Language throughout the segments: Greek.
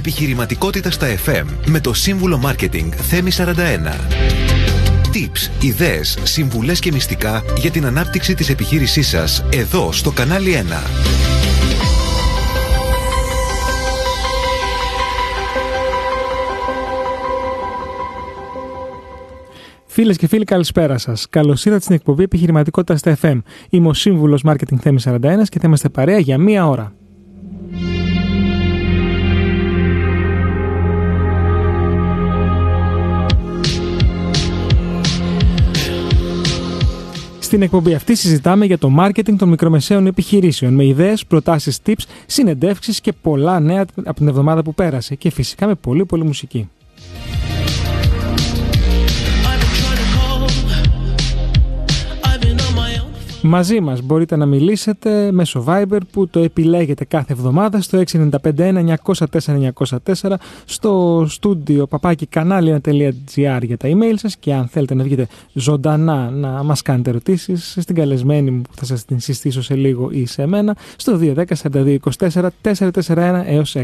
Επιχειρηματικότητα στα FM με το σύμβουλο Marketing Θέμη 41. Tips, ιδέες, συμβουλές και μυστικά για την ανάπτυξη της επιχείρησής σας εδώ στο κανάλι 1. Φίλες και φίλοι, καλησπέρα σας. Καλώς ήρθατε στην εκπομπή Επιχειρηματικότητα στα FM. Είμαι ο σύμβουλος Marketing Θέμη 41 και θα είμαστε παρέα για μία ώρα. Στην εκπομπή αυτή συζητάμε για το marketing των μικρομεσαίων επιχειρήσεων με ιδέες, προτάσεις, tips, συνεντεύξεις και πολλά νέα από την εβδομάδα που πέρασε και φυσικά με πολύ πολύ μουσική. Μαζί μας μπορείτε να μιλήσετε μέσω Viber που το επιλέγετε κάθε εβδομάδα στο 695-904-904 στο στούντιο παπάκι κανάλι.gr για τα email σας και αν θέλετε να βγείτε ζωντανά να μας κάνετε ερωτήσεις στην καλεσμένη μου που θα σας την συστήσω σε λίγο ή σε μένα στο 210 42 24 441 έως 6.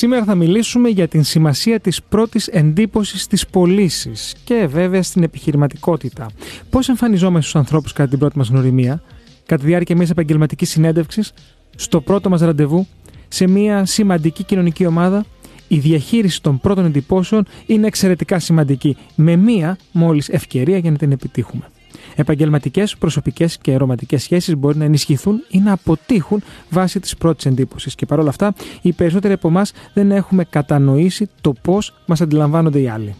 Σήμερα θα μιλήσουμε για την σημασία της πρώτης εντύπωσης της πωλήσει και βέβαια στην επιχειρηματικότητα. Πώς εμφανιζόμαστε στους ανθρώπους κατά την πρώτη μας γνωριμία, κατά τη διάρκεια μιας επαγγελματικής συνέντευξης, στο πρώτο μας ραντεβού, σε μια σημαντική κοινωνική ομάδα, η διαχείριση των πρώτων εντυπώσεων είναι εξαιρετικά σημαντική, με μία μόλις ευκαιρία για να την επιτύχουμε. Επαγγελματικές, προσωπικές και ρομαντικές σχέσεις μπορεί να ενισχυθούν ή να αποτύχουν βάσει της πρώτης εντύπωσης. Και παρόλα αυτά, οι περισσότεροι από εμάς δεν έχουμε κατανοήσει το πώς μας αντιλαμβάνονται οι άλλοι.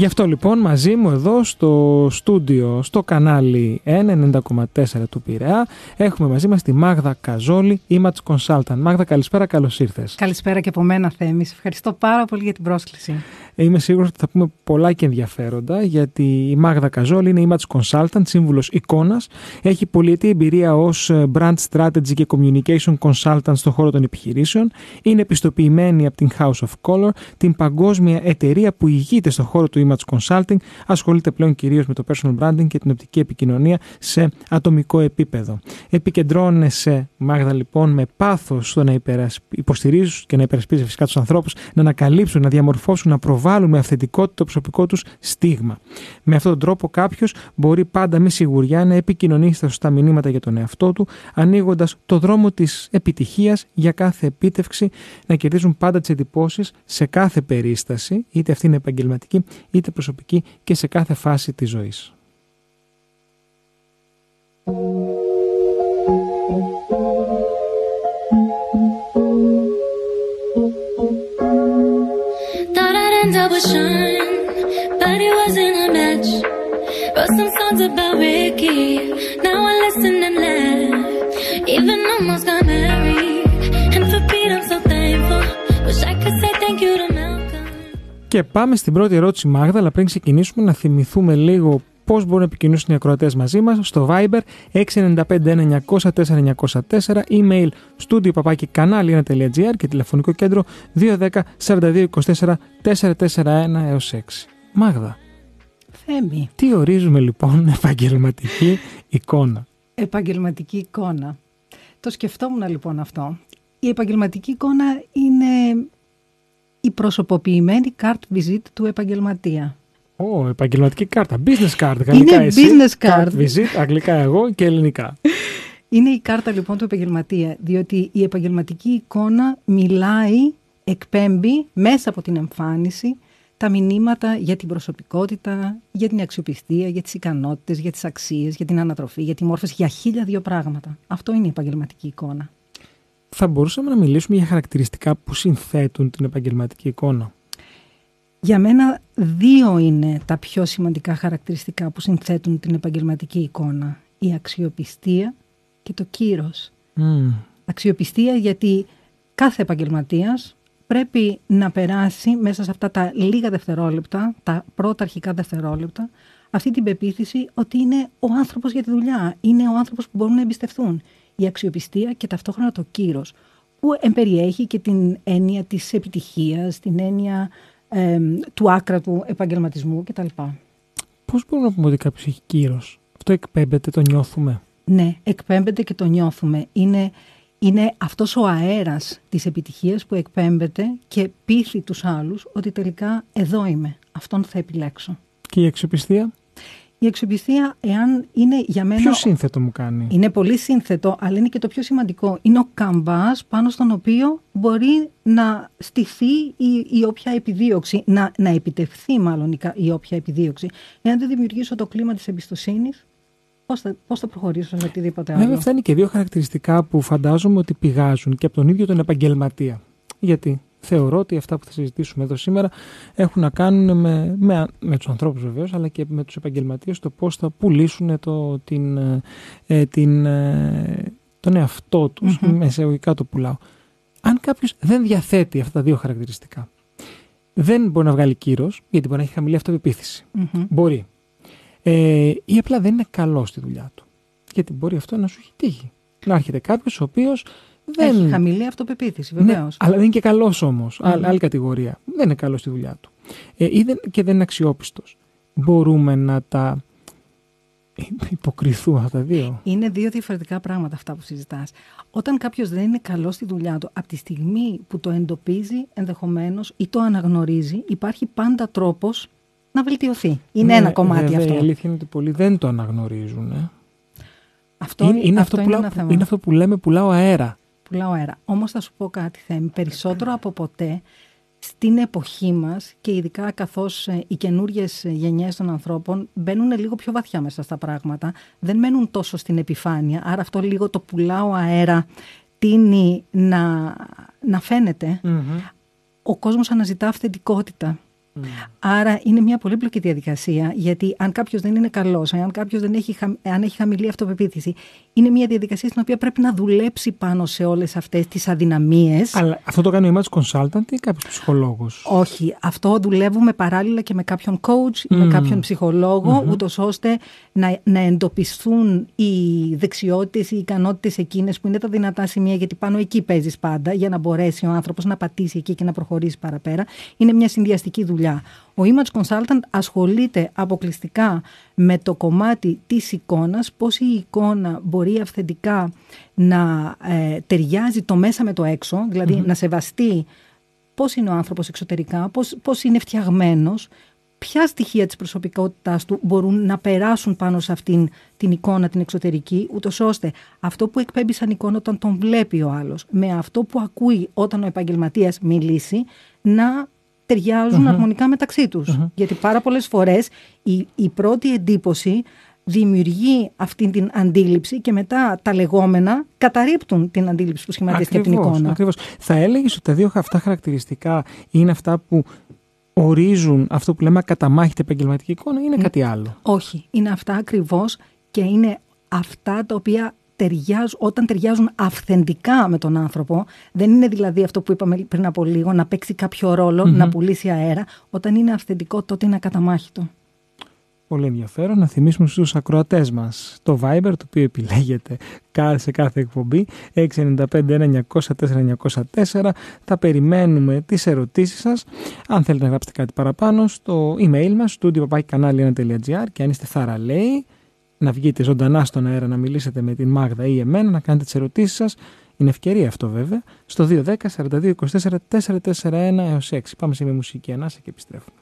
Γι' αυτό λοιπόν μαζί μου εδώ στο στούντιο, στο κανάλι 1.90.4 του Πειραιά, έχουμε μαζί μας τη Μάγδα Καζόλη, Image Consultant. Μάγδα, καλησπέρα, καλώς ήρθες. Καλησπέρα και από μένα, Θέμης. Ευχαριστώ πάρα πολύ για την πρόσκληση. Είμαι σίγουρος ότι θα πούμε πολλά και ενδιαφέροντα, γιατί η Μάγδα Καζόλη είναι Image Consultant, σύμβουλος εικόνας. Έχει πολυετή εμπειρία ως Brand Strategy και Communication Consultant στον χώρο των επιχειρήσεων. Είναι επιστοποιημένη από την House of Color, την παγκόσμια εταιρεία που ηγείται στον χώρο του Image Consulting. Ασχολείται πλέον κυρίως με το personal branding και την οπτική επικοινωνία σε ατομικό επίπεδο. Επικεντρώνεσαι, Μάγδα, λοιπόν, με πάθος στο να υποστηρίζουν και να υπερασπίζει φυσικά τους ανθρώπους, να ανακαλύψουν, να διαμορφώσουν, να προβάλλουν προβάλλουν με αυθεντικότητα το προσωπικό τους στίγμα. Με αυτόν τον τρόπο κάποιος μπορεί πάντα με σιγουριά να επικοινωνήσει τα σωστά μηνύματα για τον εαυτό του, ανοίγοντας το δρόμο της επιτυχίας για κάθε επίτευξη, να κερδίζουν πάντα τις εντυπώσεις σε κάθε περίσταση, είτε αυτή είναι επαγγελματική είτε προσωπική και σε κάθε φάση τη ζωή. would shine, but it wasn't a match. Wrote some songs about Ricky, now I listen and laugh. Even almost got Και πάμε στην πρώτη ερώτηση, Μάγδα, αλλά πριν ξεκινήσουμε να θυμηθούμε λίγο πώς μπορούν να επικοινωνήσουν οι ακροατές μαζί μας στο Viber 695-904-904, email studio παπάκι κανάλι1.gr και τηλεφωνικό κέντρο 210 42 24 441 έως 6. Μάγδα. Θέμη. Τι ορίζουμε λοιπόν επαγγελματική εικόνα; Επαγγελματική εικόνα. Το σκεφτόμουν λοιπόν αυτό. Η επαγγελματική εικόνα είναι η προσωποποιημένη card visit του επαγγελματία. Ω, επαγγελματική κάρτα. Business card. Γαλλικά Είναι εσύ. business card. visit, αγγλικά εγώ και ελληνικά. Είναι η κάρτα λοιπόν του επαγγελματία, διότι η επαγγελματική εικόνα μιλάει, εκπέμπει μέσα από την εμφάνιση τα μηνύματα για την προσωπικότητα, για την αξιοπιστία, για τις ικανότητες, για τις αξίες, για την ανατροφή, για τη μόρφωση, για χίλια δύο πράγματα. Αυτό είναι η επαγγελματική εικόνα. Θα μπορούσαμε να μιλήσουμε για χαρακτηριστικά που συνθέτουν την επαγγελματική εικόνα; Για μένα δύο είναι τα πιο σημαντικά χαρακτηριστικά που συνθέτουν την επαγγελματική εικόνα. Η αξιοπιστία και το κύρος. Αξιοπιστία γιατί κάθε επαγγελματίας πρέπει να περάσει μέσα σε αυτά τα λίγα δευτερόλεπτα, τα πρώτα αρχικά δευτερόλεπτα, αυτή την πεποίθηση ότι είναι ο άνθρωπος για τη δουλειά, είναι ο άνθρωπος που μπορούν να εμπιστευτούν. Η αξιοπιστία και ταυτόχρονα το κύρος, που εμπεριέχει και την έννοια της επιτυχίας, την έννοια του άκρατου επαγγελματισμού κτλ. Πώς μπορούμε να πούμε ότι κάποιος έχει κύρος; Αυτό εκπέμπεται, το νιώθουμε; Ναι, εκπέμπεται και το νιώθουμε. Είναι, είναι αυτός ο αέρας της επιτυχίας που εκπέμπεται και πείθει τους άλλους ότι τελικά εδώ είμαι, αυτόν θα επιλέξω. Και η αξιοπιστία; Η αξιοπιστία, εάν είναι για μένα. Πιο σύνθετο μου κάνει. Είναι πολύ σύνθετο, αλλά είναι και το πιο σημαντικό. Είναι ο καμπάς πάνω στον οποίο μπορεί να στηθεί η, η όποια επιδίωξη, να, να επιτευχθεί μάλλον η, η όποια επιδίωξη. Εάν δεν δημιουργήσω το κλίμα της εμπιστοσύνης, πώς θα, πώς θα προχωρήσω σε οτιδήποτε άλλο; Βέβαια, αυτά είναι και δύο χαρακτηριστικά που φαντάζομαι ότι πηγάζουν και από τον ίδιο τον επαγγελματία. Γιατί; Θεωρώ ότι αυτά που θα συζητήσουμε εδώ σήμερα έχουν να κάνουν με, με, με τους ανθρώπους βεβαίως αλλά και με τους επαγγελματίες το πώς θα πουλήσουν το, την, ε, την, ε, τον εαυτό τους, mm-hmm. με εισαγωγικά το πουλάω. Αν κάποιος δεν διαθέτει αυτά τα δύο χαρακτηριστικά, δεν μπορεί να βγάλει κύρος, γιατί μπορεί να έχει χαμηλή Μπορεί. Ε, ή απλά δεν είναι καλό στη δουλειά του. Γιατί μπορεί αυτό να σου έχει τύχει. Να έρχεται κάποιος ο οποίος δεν... Έχει χαμηλή αυτοπεποίθηση, βεβαίως. Ναι, αλλά δεν είναι και καλός όμως. Άλλη κατηγορία. Δεν είναι καλός στη δουλειά του. Ε, και δεν είναι αξιόπιστος. Μπορούμε να τα υποκριθούμε αυτά τα δύο. Είναι δύο διαφορετικά πράγματα αυτά που συζητάς. Όταν κάποιος δεν είναι καλός στη δουλειά του, από τη στιγμή που το εντοπίζει ενδεχομένως ή το αναγνωρίζει, υπάρχει πάντα τρόπος να βελτιωθεί. Είναι ναι, ένα κομμάτι βέβαια, αυτό. Η αλήθεια είναι ότι πολλοί δεν το αναγνωρίζουν. Ε. Αυτό είναι, είναι, αυτό, είναι, που, είναι αυτό που λέμε πουλάω αέρα πουλάω αέρα. Όμως θα σου πω κάτι Θέμη, περισσότερο από ποτέ στην εποχή μας και ειδικά καθώς ε, οι καινούριε γενιές των ανθρώπων μπαίνουν λίγο πιο βαθιά μέσα στα πράγματα, δεν μένουν τόσο στην επιφάνεια, άρα αυτό λίγο το πουλάω αέρα τίνει να, να φαινεται Ο κόσμος αναζητά αυθεντικότητα. Mm. Άρα είναι μια πολύπλοκη διαδικασία, γιατί αν κάποιος δεν είναι καλός, αν κάποιος δεν έχει, αν έχει χαμηλή αυτοπεποίθηση, είναι μια διαδικασία στην οποία πρέπει να δουλέψει πάνω σε όλες αυτές τις αδυναμίες. Αλλά αυτό το κάνει ο Image Consultant ή κάποιος ψυχολόγος; Όχι. Αυτό δουλεύουμε παράλληλα και με κάποιον coach ή με κάποιον ψυχολόγο, mm-hmm. ούτως ώστε να, να εντοπιστούν οι δεξιότητες, οι ικανότητες εκείνες που είναι τα δυνατά σημεία, γιατί πάνω εκεί παίζεις πάντα, για να μπορέσει ο άνθρωπος να πατήσει εκεί και να προχωρήσει παραπέρα. Είναι μια συνδυαστική δουλειά. Ο Image Consultant ασχολείται αποκλειστικά με το κομμάτι της εικόνας, πώς η εικόνα μπορεί αυθεντικά να ε, ταιριάζει το μέσα με το έξω, δηλαδη να σεβαστεί πώς είναι ο άνθρωπος εξωτερικά, πώς, πώς είναι φτιαγμένος, ποια στοιχεία της προσωπικότητάς του μπορούν να περάσουν πάνω σε αυτήν την εικόνα την εξωτερική, ούτως ώστε αυτό που εκπέμπει σαν εικόνα όταν τον βλέπει ο άλλος, με αυτό που ακούει όταν ο επαγγελματίας μιλήσει, να ταιριάζουν αρμονικά μεταξύ τους. Γιατί πάρα πολλές φορές η, η πρώτη εντύπωση δημιουργεί αυτή την αντίληψη και μετά τα λεγόμενα καταρρύπτουν την αντίληψη που σχηματίστηκε από την εικόνα. Ακριβώς. Θα έλεγες ότι τα δύο αυτά χαρακτηριστικά είναι αυτά που ορίζουν αυτό που λέμε ακαταμάχητη επαγγελματική εικόνα ή είναι κάτι άλλο; Όχι. Είναι αυτά ακριβώς και είναι αυτά τα οποία ταιριάζουν, όταν ταιριάζουν αυθεντικά με τον άνθρωπο, δεν είναι δηλαδή αυτό που είπαμε πριν από λίγο, να παίξει κάποιο να πουλήσει αέρα. Όταν είναι αυθεντικό, τότε είναι ακαταμάχητο. Πολύ ενδιαφέρον να θυμίσουμε στους ακροατές μας το Viber, το οποίο επιλέγεται σε κάθε εκπομπή, 695-1904-904. Θα περιμένουμε τις ερωτήσεις σας. Αν θέλετε να γράψετε κάτι παραπάνω, στο email μας, studio.canal1.gr και αν είστε θαραλέοι, να βγείτε ζωντανά στον αέρα να μιλήσετε με την Μάγδα ή εμένα, να κάνετε τις ερωτήσεις σας. Είναι ευκαιρία αυτό βέβαια. Στο 210 42 24 441 έως 6. Πάμε σε μια μουσική ανάσα και επιστρέφουμε.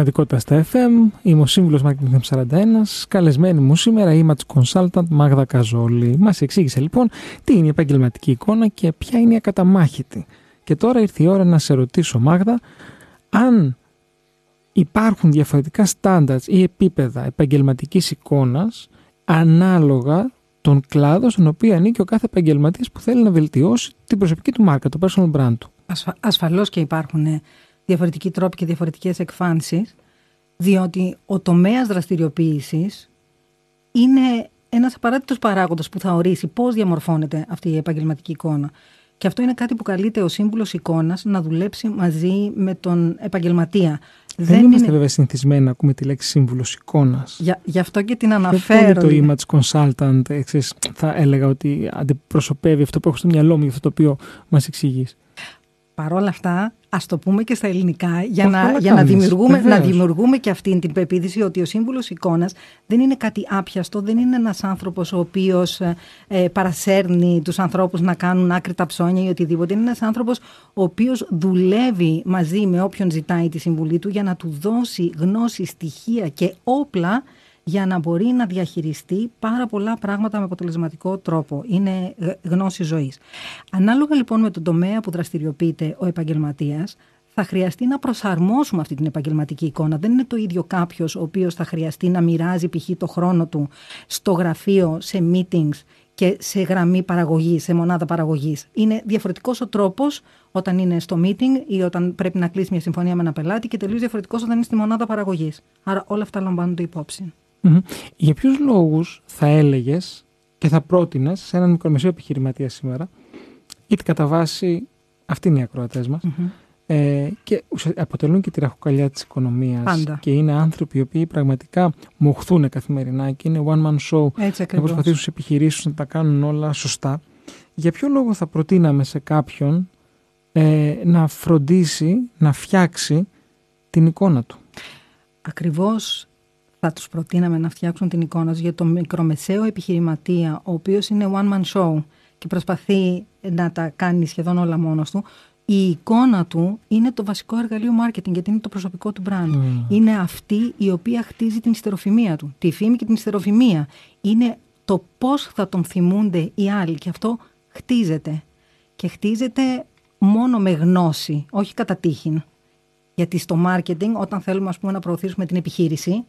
Επιχειρηματικότητα στα FM. Είμαι ο σύμβουλος Marketing 41. Καλεσμένη μου σήμερα η Image Consultant Μάγδα Καζόλη. Μας εξήγησε λοιπόν τι είναι η επαγγελματική εικόνα και ποια είναι η ακαταμάχητη. Και τώρα ήρθε η ώρα να σε ρωτήσω, Μάγδα, αν υπάρχουν διαφορετικά στάνταρτ ή επίπεδα επαγγελματικής εικόνας ανάλογα τον κλάδο στον οποίο ανήκει ο κάθε επαγγελματίας που θέλει να βελτιώσει την προσωπική του μάρκα, το personal brand του. Ασφα... Ασφαλώς και υπάρχουν διαφορετικοί τρόποι και διαφορετικές εκφάνσεις, διότι ο τομέας δραστηριοποίησης είναι ένας απαραίτητος παράγοντας που θα ορίσει πώς διαμορφώνεται αυτή η επαγγελματική εικόνα. Και αυτό είναι κάτι που καλείται ο σύμβουλος εικόνας να δουλέψει μαζί με τον επαγγελματία. Δεν, Δεν είμαστε είναι... βέβαια συνηθισμένοι να ακούμε τη λέξη σύμβουλος εικόνας. Για, γι' αυτό και την αναφέρω. το image consultant, εξής, θα έλεγα ότι αντιπροσωπεύει αυτό που έχω στο μυαλό μου για αυτό το οποίο μας εξηγείς. Παρ' όλα αυτά, ας το πούμε και στα ελληνικά, για, να, για να, δημιουργούμε, να δημιουργούμε και αυτή την πεποίθηση ότι ο σύμβουλος εικόνας δεν είναι κάτι άπιαστο, δεν είναι ένας άνθρωπος ο οποίος ε, ε, παρασέρνει τους ανθρώπους να κάνουν άκρη τα ψώνια ή οτιδήποτε. Είναι ένας άνθρωπος ο οποίος δουλεύει μαζί με όποιον ζητάει τη συμβουλή του για να του δώσει γνώση, στοιχεία και όπλα για να μπορεί να διαχειριστεί πάρα πολλά πράγματα με αποτελεσματικό τρόπο. Είναι γνώση ζωής. Ανάλογα λοιπόν με τον τομέα που δραστηριοποιείται ο επαγγελματίας, θα χρειαστεί να προσαρμόσουμε αυτή την επαγγελματική εικόνα. Δεν είναι το ίδιο κάποιος ο οποίος θα χρειαστεί να μοιράζει π.χ. το χρόνο του στο γραφείο, σε meetings και σε γραμμή παραγωγής, σε μονάδα παραγωγής. Είναι διαφορετικός ο τρόπος όταν είναι στο meeting ή όταν πρέπει να κλείσει μια συμφωνία με ένα πελάτη και τελείως διαφορετικός όταν είναι στη μονάδα παραγωγής. Άρα όλα αυτά λαμβάνονται υπόψη. Για ποιους λόγους θα έλεγες και θα πρότεινες σε έναν μικρομεσαίο επιχειρηματία σήμερα, γιατί κατά βάση αυτοί είναι οι ακροατές μας, ε, και αποτελούν και τη ραχοκαλιά της οικονομίας. Και είναι άνθρωποι οι οποίοι πραγματικά μοχθούν καθημερινά και είναι one man show Έτσι να προσπαθήσουν σε επιχειρήσεις να τα κάνουν όλα σωστά. Για ποιο λόγο θα προτείναμε σε κάποιον ε, να φροντίσει, να φτιάξει την εικόνα του; Ακριβώς θα τους προτείναμε να φτιάξουν την εικόνα για το μικρομεσαίο επιχειρηματία, ο οποίος είναι one man show και προσπαθεί να τα κάνει σχεδόν όλα μόνος του, η εικόνα του είναι το βασικό εργαλείο marketing γιατί είναι το προσωπικό του brand. Mm. Είναι αυτή η οποία χτίζει την ιστεροφημία του. Τη φήμη και την ιστεροφημία. Είναι το πώς θα τον θυμούνται οι άλλοι και αυτό χτίζεται. Και χτίζεται μόνο με γνώση, όχι κατά τύχη. Γιατί στο marketing όταν θέλουμε ας πούμε, να προωθήσουμε την επιχείρηση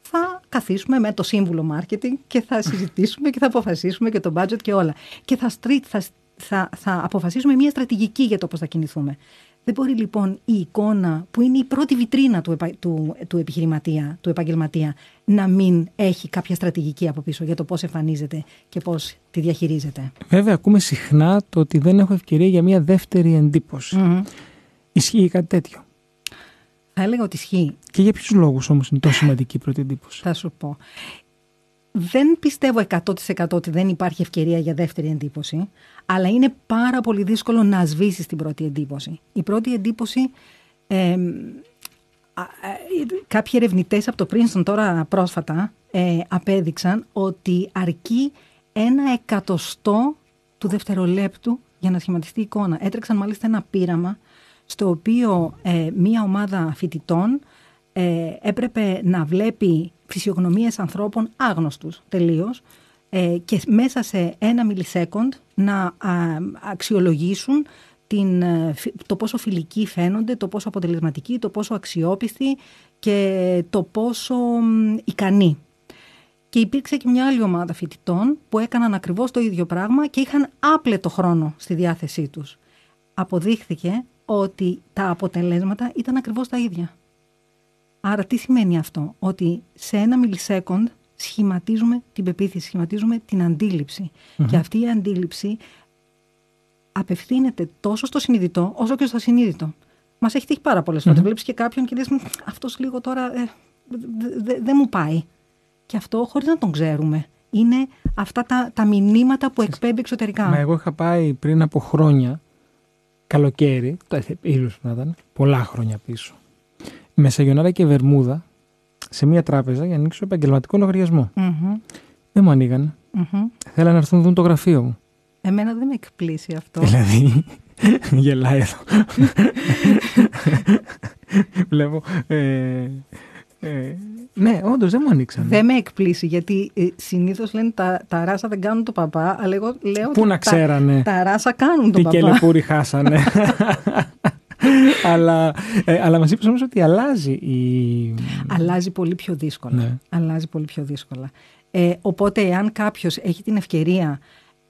θα καθίσουμε με το σύμβουλο marketing και θα συζητήσουμε και θα αποφασίσουμε και το budget και όλα. Και θα, θα, θα, θα αποφασίσουμε μια στρατηγική για το πώς θα κινηθούμε. Δεν μπορεί λοιπόν η εικόνα που είναι η πρώτη βιτρίνα του, του, του επιχειρηματία, του επαγγελματία, να μην έχει κάποια στρατηγική από πίσω για το πώς εμφανίζεται και πώς τη διαχειρίζεται. Βέβαια ακούμε συχνά το ότι δεν έχω ευκαιρία για μια δεύτερη Ισχύει κάτι τέτοιο; Θα έλεγα ότι ισχύει. Και για ποιους λόγους όμως είναι τόσο σημαντική η πρώτη εντύπωση; Θα σου πω. Δεν πιστεύω 100% ότι δεν υπάρχει ευκαιρία για δεύτερη εντύπωση, αλλά είναι πάρα πολύ δύσκολο να σβήσεις την πρώτη εντύπωση. Η πρώτη εντύπωση. Ε, κάποιοι ερευνητές από το Princeton τώρα πρόσφατα ε, απέδειξαν ότι αρκεί ένα εκατοστό του δευτερολέπτου για να σχηματιστεί η εικόνα. Έτρεξαν μάλιστα ένα πείραμα στο οποίο ε, μία ομάδα φοιτητών ε, έπρεπε να βλέπει φυσιογνωμίες ανθρώπων άγνωστους τελείως ε, και μέσα σε ένα μιλισέκοντ να αξιολογήσουν την, το πόσο φιλικοί φαίνονται, το πόσο αποτελεσματικοί, το πόσο αξιόπιστοι και το πόσο ικανοί. Και υπήρξε και μια άλλη ομάδα φοιτητών που έκαναν ακριβώς το ίδιο πράγμα και είχαν άπλετο χρόνο στη διάθεσή τους. Αποδείχθηκε ότι τα αποτελέσματα ήταν ακριβώς τα ίδια. Άρα τι σημαίνει αυτό, ότι σε ένα μιλισέκοντ σχηματίζουμε την πεποίθηση, σχηματίζουμε την αντιληψη Και αυτή η αντίληψη απευθύνεται τόσο στο συνειδητό όσο και στο ασυνείδητο. Μας έχει τύχει πάρα πολλές φορές. Βλέπεις και κάποιον και λες: Αυτός λίγο τώρα ε, δεν μου πάει. Και αυτό χωρίς να τον ξέρουμε. Είναι αυτά τα, τα μηνύματα που εκπέμπει εξωτερικά. Μα εγώ είχα πάει πριν από χρόνια, καλοκαίρι, το ήλιος να ήταν, πολλά χρόνια πίσω, με Σαγιονάρα και Βερμούδα, σε μια τράπεζα για να ανοίξω επαγγελματικό λογαριασμό. Mm-hmm. Δεν μου ανοίγανε. Mm-hmm. Θέλανε να έρθουν να δουν το γραφείο μου. Εμένα δεν με εκπλήσει αυτό. Δηλαδή, γελάει εδώ. Βλέπω. Ε, ε, ναι, όντως δεν μου ανοίξαν. Δεν με εκπλήσει γιατί ε, συνήθως λένε τα, τα ράσα δεν κάνουν το παπά, αλλά εγώ λέω. Πού να ξέρανε. Τα, τα ράσα κάνουν το Τι παπά. Τι κελεπούρι χάσανε. αλλά ε, αλλά μας είπες όμως ότι αλλάζει η. Αλλάζει πολύ πιο δύσκολα. Ναι. Αλλάζει πολύ πιο δύσκολα. Ε, οπότε, εάν κάποιος έχει την ευκαιρία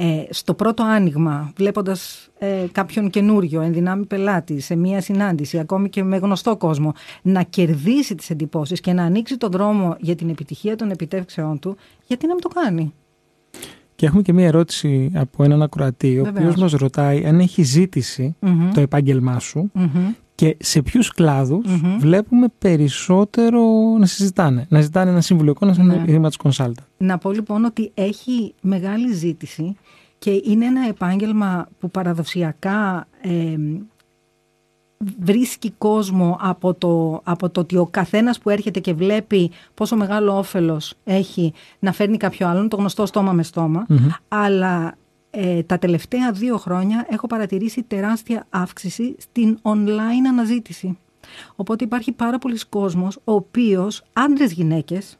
ε, στο πρώτο άνοιγμα, βλέποντας ε, κάποιον καινούριο, ενδυνάμει πελάτη, σε μία συνάντηση, ακόμη και με γνωστό κόσμο, να κερδίσει τις εντυπώσεις και να ανοίξει τον δρόμο για την επιτυχία των επιτεύξεών του, γιατί να μην το κάνει; Και έχουμε και μία ερώτηση από έναν ακροατή, ο οποίος μας ρωτάει αν έχει ζήτηση mm-hmm. το επάγγελμά σου mm-hmm. και σε ποιους κλάδους mm-hmm. βλέπουμε περισσότερο να συζητάνε. Να ζητάνε ένα συμβουλικό, να ζητάνε ναι. ένα consultant. Να πω λοιπόν ότι έχει μεγάλη ζήτηση και είναι ένα επάγγελμα που παραδοσιακά ε, βρίσκει κόσμο από το, από το ότι ο καθένας που έρχεται και βλέπει πόσο μεγάλο όφελος έχει να φέρνει κάποιο άλλον, το γνωστό στόμα με στόμα, mm-hmm. αλλά ε, τα τελευταία δύο χρόνια έχω παρατηρήσει τεράστια αύξηση στην online αναζήτηση. Οπότε υπάρχει πάρα πολλοί κόσμος ο οποίος, άντρες γυναίκες,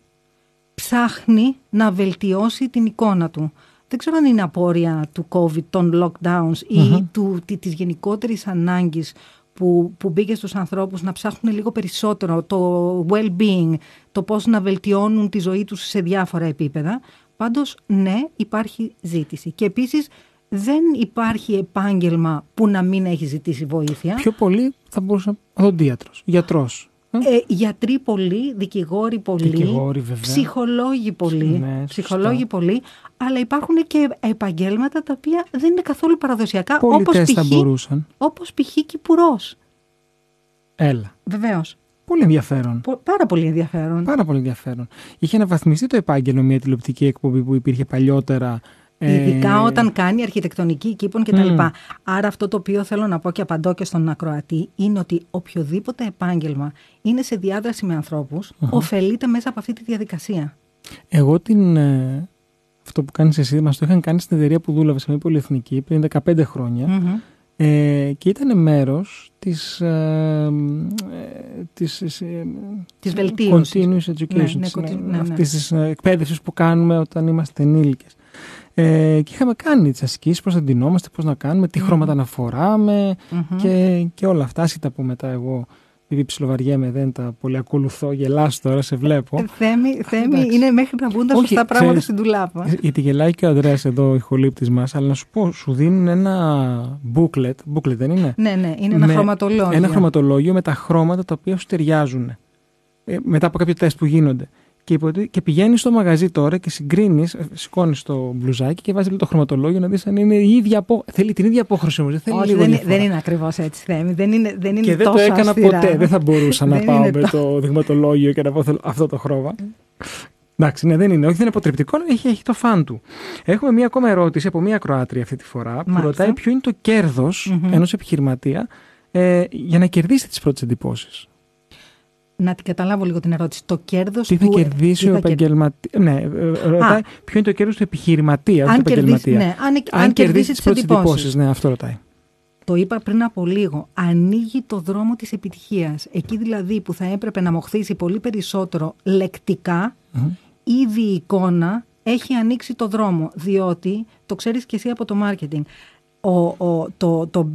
ψάχνει να βελτιώσει την εικόνα του. Δεν ξέρω αν είναι απόρρια του COVID, των lockdowns mm-hmm. ή του, της γενικότερης ανάγκης που, που μπήκε στους ανθρώπους να ψάχνουν λίγο περισσότερο το well-being, το πώς να βελτιώνουν τη ζωή τους σε διάφορα επίπεδα. Πάντως, ναι, υπάρχει ζήτηση. Και επίσης, δεν υπάρχει επάγγελμα που να μην έχει ζητήσει βοήθεια. Πιο πολύ θα μπορούσε να οδοντίατρος, γιατρός. Ε, γιατροί πολλοί, δικηγόροι πολλοί, δικηγόροι, ψυχολόγοι πολλοί, ναι, ψυχολόγοι πολλοί, αλλά υπάρχουν και επαγγέλματα τα οποία δεν είναι καθόλου παραδοσιακά, όπως π.χ. θα μπορούσαν. Όπως π.χ. κυπουρός. Έλα. Βεβαίως. Πολύ ενδιαφέρον. Πο, πάρα πολύ ενδιαφέρον. Πάρα πολύ ενδιαφέρον. Είχε αναβαθμιστεί το επάγγελμα μια τηλεοπτική εκπομπή που υπήρχε παλιότερα. Ειδικά ε... όταν κάνει αρχιτεκτονική κήπων κτλ. Mm. Άρα αυτό το οποίο θέλω να πω και απαντώ και στον ακροατή είναι ότι οποιοδήποτε επάγγελμα είναι σε διάδραση με ανθρώπους, uh-huh. ωφελείται μέσα από αυτή τη διαδικασία. Εγώ την, ε, αυτό που κάνεις εσύ μας το είχαν κάνει στην εταιρεία που δούλευα σε μια πολυεθνική πριν 15 χρόνια mm-hmm. ε, και ήταν μέρος της, ε, της, ε, της βελτίωσης. Continuous education, ναι, ναι, ναι, ναι, αυτής της εκπαίδευσης που κάνουμε όταν είμαστε ενήλικες. Ε, και είχαμε κάνει τις ασκήσεις, πώς θα ντυνόμαστε, πώς να κάνουμε, τι mm-hmm. χρώματα να φοράμε mm-hmm. και, και όλα αυτά. Άσχετα που μετά εγώ, επειδή ψιλοβαριέμαι, δεν τα πολύ ακολουθώ, γελάς τώρα, σε βλέπω. Ε, θέμη, θέμη είναι μέχρι να βγουν τα σωστά πράγματα ξέρεις, στην τουλάπα. Γιατί γελάει και ο Ανδρέας εδώ, ηχολήπτης μας, αλλά να σου πω, σου δίνουν ένα booklet, booklet δεν είναι; Ναι, ναι, είναι ένα με, χρωματολόγιο. Ένα χρωματολόγιο με τα χρώματα τα οποία σου ταιριάζουν. Ε, μετά από κάποιο τεστ που γίνονται. Και, και πηγαίνει στο μαγαζί τώρα και συγκρίνεις, σηκώνεις το μπλουζάκι και βάζεις το χρωματολόγιο να δεις αν είναι η ίδια απόχρωση. Θέλει την ίδια απόχρωση όμως. Όχι, λίγο δεν, δεν είναι ακριβώς έτσι, Θέμη. Δεν είναι, δεν είναι και δεν το έκανα αυστηρά. ποτέ. Δεν θα μπορούσα να πάω με το δειγματολόγιο και να πω αυτό το χρώμα. Εντάξει, ναι, δεν είναι. Όχι, δεν είναι αποτρεπτικό, αλλά έχει, έχει το φαν του. Έχουμε μία ακόμα ερώτηση από μία Κροάτρια αυτή τη φορά που Μάλιστα. ρωτάει ποιο είναι το κέρδος mm-hmm. ενός επιχειρηματία ε, για να κερδίσει τις πρώτες εντυπώσεις να την καταλάβω λίγο την ερώτηση. Το κέρδος του. Τι θα κερδίσει ο επαγγελματία. Ναι, ρωτάει ποιο είναι το κέρδος του επιχειρηματίας, αν του επαγγελματίας; Ναι, αν, αν, αν κερδίσει τις πρώτες εντυπώσει. Ναι, αυτό ρωτάει. Το είπα πριν από λίγο. Ανοίγει το δρόμο της επιτυχίας. Εκεί δηλαδή που θα έπρεπε να μοχθήσει πολύ περισσότερο λεκτικά, mm-hmm. ήδη η εικόνα έχει ανοίξει το δρόμο. Διότι, το ξέρεις και εσύ από το marketing, ο, ο, το, το,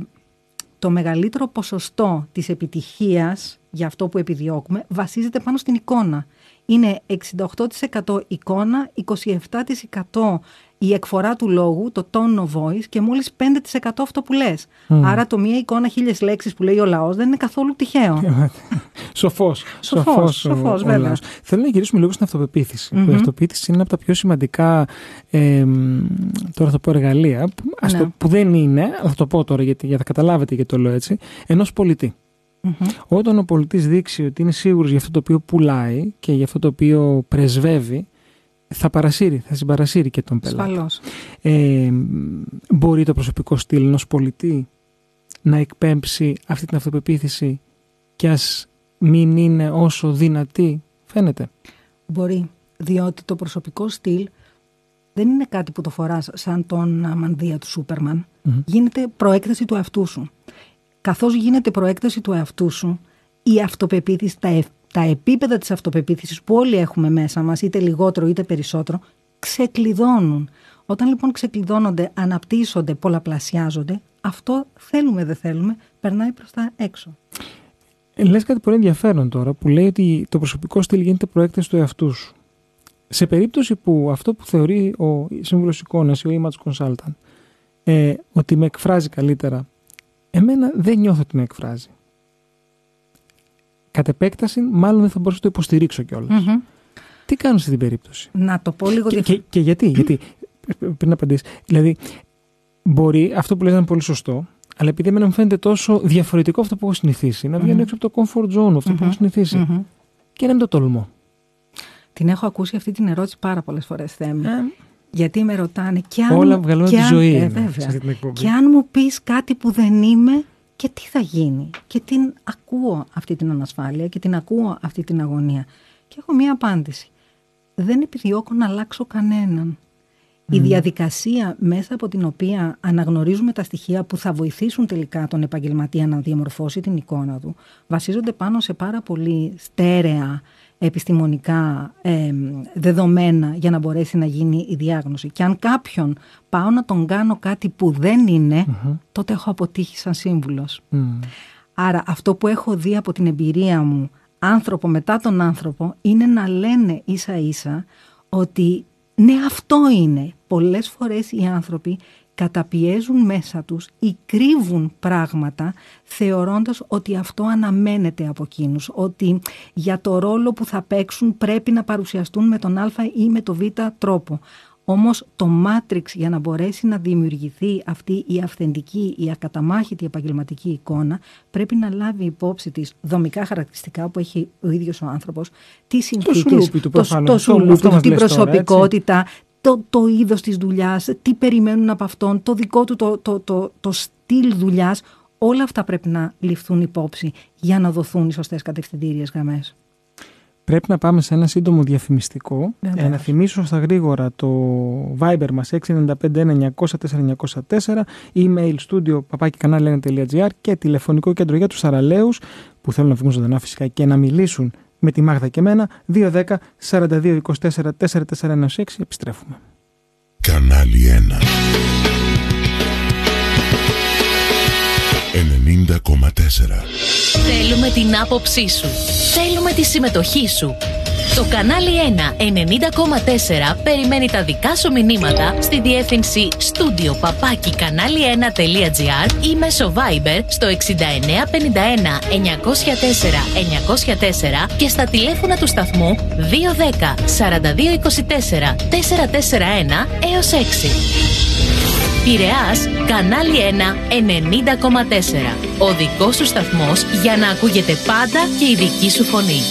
το μεγαλύτερο ποσοστό της επιτυχίας για αυτό που επιδιώκουμε βασίζεται πάνω στην εικόνα. Είναι 68% εικόνα, 27% η εκφορά του λόγου, το tone of voice και μόλις 5% αυτό που λες. Mm. Άρα το μία εικόνα χίλιες λέξεις που λέει ο λαός δεν είναι καθόλου τυχαίο. Σοφός. Σοφός. Σοφός, βέβαια. Θέλω να γυρίσουμε λίγο στην αυτοπεποίθηση. Mm-hmm. Η αυτοπεποίθηση είναι από τα πιο σημαντικά ε, τώρα θα πω εργαλεία, που, ναι. το, που δεν είναι, αλλά θα το πω τώρα γιατί, για να καταλάβετε γιατί το λέω έτσι, ενός πολιτή. Mm-hmm. Όταν ο πολιτής δείξει ότι είναι σίγουρος για αυτό το οποίο πουλάει και για αυτό το οποίο πρεσβεύει, θα παρασύρει, θα συμπαρασύρει και τον πελάτη. Ε, μπορεί το προσωπικό στυλ ενός πολιτή να εκπέμψει αυτή την αυτοπεποίθηση και ας μην είναι όσο δυνατή φαίνεται. Μπορεί, διότι το προσωπικό στυλ δεν είναι κάτι που το φοράς σαν τον μανδύα του σουπερμαν Γίνεται προέκταση του εαυτού σου. Καθώς γίνεται προέκταση του εαυτού σου, η αυτοπεποίθηση, τα, τα επίπεδα της αυτοπεποίθησης που όλοι έχουμε μέσα μας, είτε λιγότερο είτε περισσότερο, ξεκλειδώνουν. Όταν λοιπόν ξεκλειδώνονται, αναπτύσσονται, πολλαπλασιάζονται, αυτό θέλουμε δεν θέλουμε, περνάει προς τα έξω. Ε, λες κάτι πολύ ενδιαφέρον τώρα που λέει ότι το προσωπικό στυλ γίνεται προέκταση του εαυτού σου. Σε περίπτωση που αυτό που θεωρεί ο σύμβουλος εικόνας ή ο image consultant ε, ότι με εκφράζει καλύτερα, εμένα δεν νιώθω ότι με εκφράζει. Κατ' επέκταση, μάλλον δεν θα μπορούσα να το υποστηρίξω κιόλας. Mm-hmm. Τι κάνω σε αυτή την περίπτωση; Να το πω λίγο και, και, και, γιατί, γιατί, πριν να απαντήσεις. Δηλαδή, μπορεί αυτό που λες να είναι πολύ σωστό, αλλά επειδή εμένα μου φαίνεται τόσο διαφορετικό αυτό που έχω συνηθίσει, να βγαίνω έξω από το comfort zone, αυτό που έχω συνηθίσει. Και να μην το τολμώ. Την έχω ακούσει αυτή την ερώτηση πάρα πολλές φορές, Θέμη. Ε. Γιατί με ρωτάνε και αν, Όλα βγαλούν τη ζωή. Ε, και αν μου πεις κάτι που δεν είμαι, και τι θα γίνει. Και την ακούω αυτή την ανασφάλεια και την ακούω αυτή την αγωνία. Και έχω μία απάντηση. Δεν επιδιώκω να αλλάξω κανέναν. Η διαδικασία μέσα από την οποία αναγνωρίζουμε τα στοιχεία που θα βοηθήσουν τελικά τον επαγγελματία να διαμορφώσει την εικόνα του βασίζονται πάνω σε πάρα πολύ στέρεα επιστημονικά δεδομένα για να μπορέσει να γίνει η διάγνωση. Και αν κάποιον πάω να τον κάνω κάτι που δεν ειναι τότε έχω αποτύχει σαν σύμβουλος. Άρα αυτό που έχω δει από την εμπειρία μου άνθρωπο μετά τον άνθρωπο είναι να λένε ίσα ίσα ότι ναι, αυτό είναι. Πολλές φορές οι άνθρωποι καταπιέζουν μέσα τους ή κρύβουν πράγματα θεωρώντας ότι αυτό αναμένεται από εκείνους, ότι για το ρόλο που θα παίξουν πρέπει να παρουσιαστούν με τον α ή με το β τρόπο. Όμως το Matrix για να μπορέσει να δημιουργηθεί αυτή η αυθεντική, η ακαταμάχητη επαγγελματική εικόνα πρέπει να λάβει υπόψη της δομικά χαρακτηριστικά που έχει ο ίδιος ο άνθρωπος, τις συνθήκες, το, το, το σουλούπι του, την προσωπικότητα, το, το είδος της δουλειάς, τι περιμένουν από αυτόν, το δικό του το, το, το, το στυλ δουλειάς, όλα αυτά πρέπει να ληφθούν υπόψη για να δοθούν οι σωστές κατευθυντήριες γραμμές. Πρέπει να πάμε σε ένα σύντομο διαφημιστικό. Για να θυμίσω στα γρήγορα το Viber μας 695 904 email studio papakikanalia.gr και τηλεφωνικό κέντρο για τους Αραλέους που θέλουν να βγουν ζωντανά φυσικά και να μιλήσουν με τη Μάγδα και εμένα 210 42 24 4416 επιστρέφουμε. Κανάλι 1 90,4 Θέλουμε την άποψή σου. Θέλουμε τη συμμετοχή σου. Το κανάλι 1 90,4 περιμένει τα δικά σου μηνύματα στη διεύθυνση studio παπάκι κανάλι1.gr ή μέσω Viber στο 6951 904 904 και στα τηλέφωνα του σταθμού 210 4224 441 έως 6. Πειραιάς, κανάλι 1, 90,4. Ο δικός σου σταθμός για να ακούγεται πάντα και η δική σου φωνή.